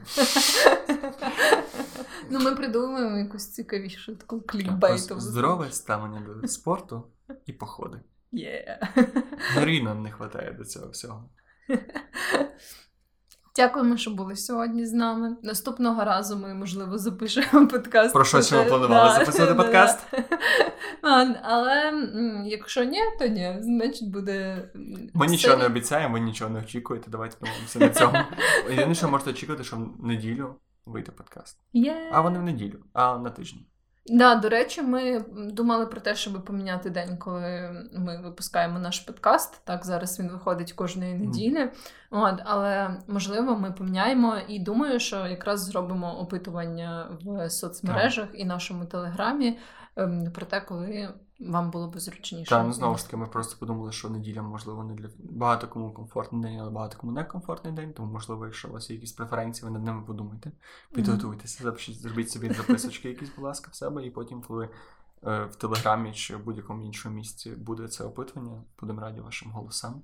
Ну, ми придумаємо якусь цікавішу таку клікбейтову. Здорове ставлення до спорту і походи. Є. Грі нам не вистачає до цього всього. Дякуємо, що були сьогодні з нами. Наступного разу ми, можливо, запишемо подкаст. Про що ще ми планували записувати да, подкаст? да. Але якщо ні, то ні. Значить буде. Ми нічого не обіцяємо, ви нічого не очікуєте. Давайте домовимося на цьому. Єдине, що можете очікувати, що в неділю вийде подкаст. Є. А вони в неділю, а на тиждень. Да, до речі, ми думали про те, щоб поміняти день, коли ми випускаємо наш подкаст. Так, зараз він виходить кожної неділі. От, але можливо, ми поміняємо і думаю, що якраз зробимо опитування в соцмережах і нашому телеграмі ем, про те, коли вам було б зручніше. Та ну знову ж таки, ми просто подумали, що неділя, можливо, не для багато кому комфортний день, але багато кому не комфортний день. Тому, можливо, якщо у вас є якісь преференції, ви над ними подумайте. Підготуйтеся, запишіть, зробіть собі записочки якісь, будь ласка, в себе, і потім, коли е, в телеграмі чи в будь-якому іншому місці буде це опитування, будемо раді вашим голосам,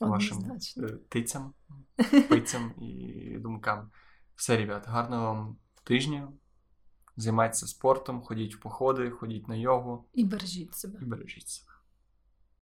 вашим е, тицям, пицям і думкам. Все, ребят, гарного вам тижня. Займайтеся спортом, ходіть в походи, ходіть на йогу І бережіть себе. і бережіть себе.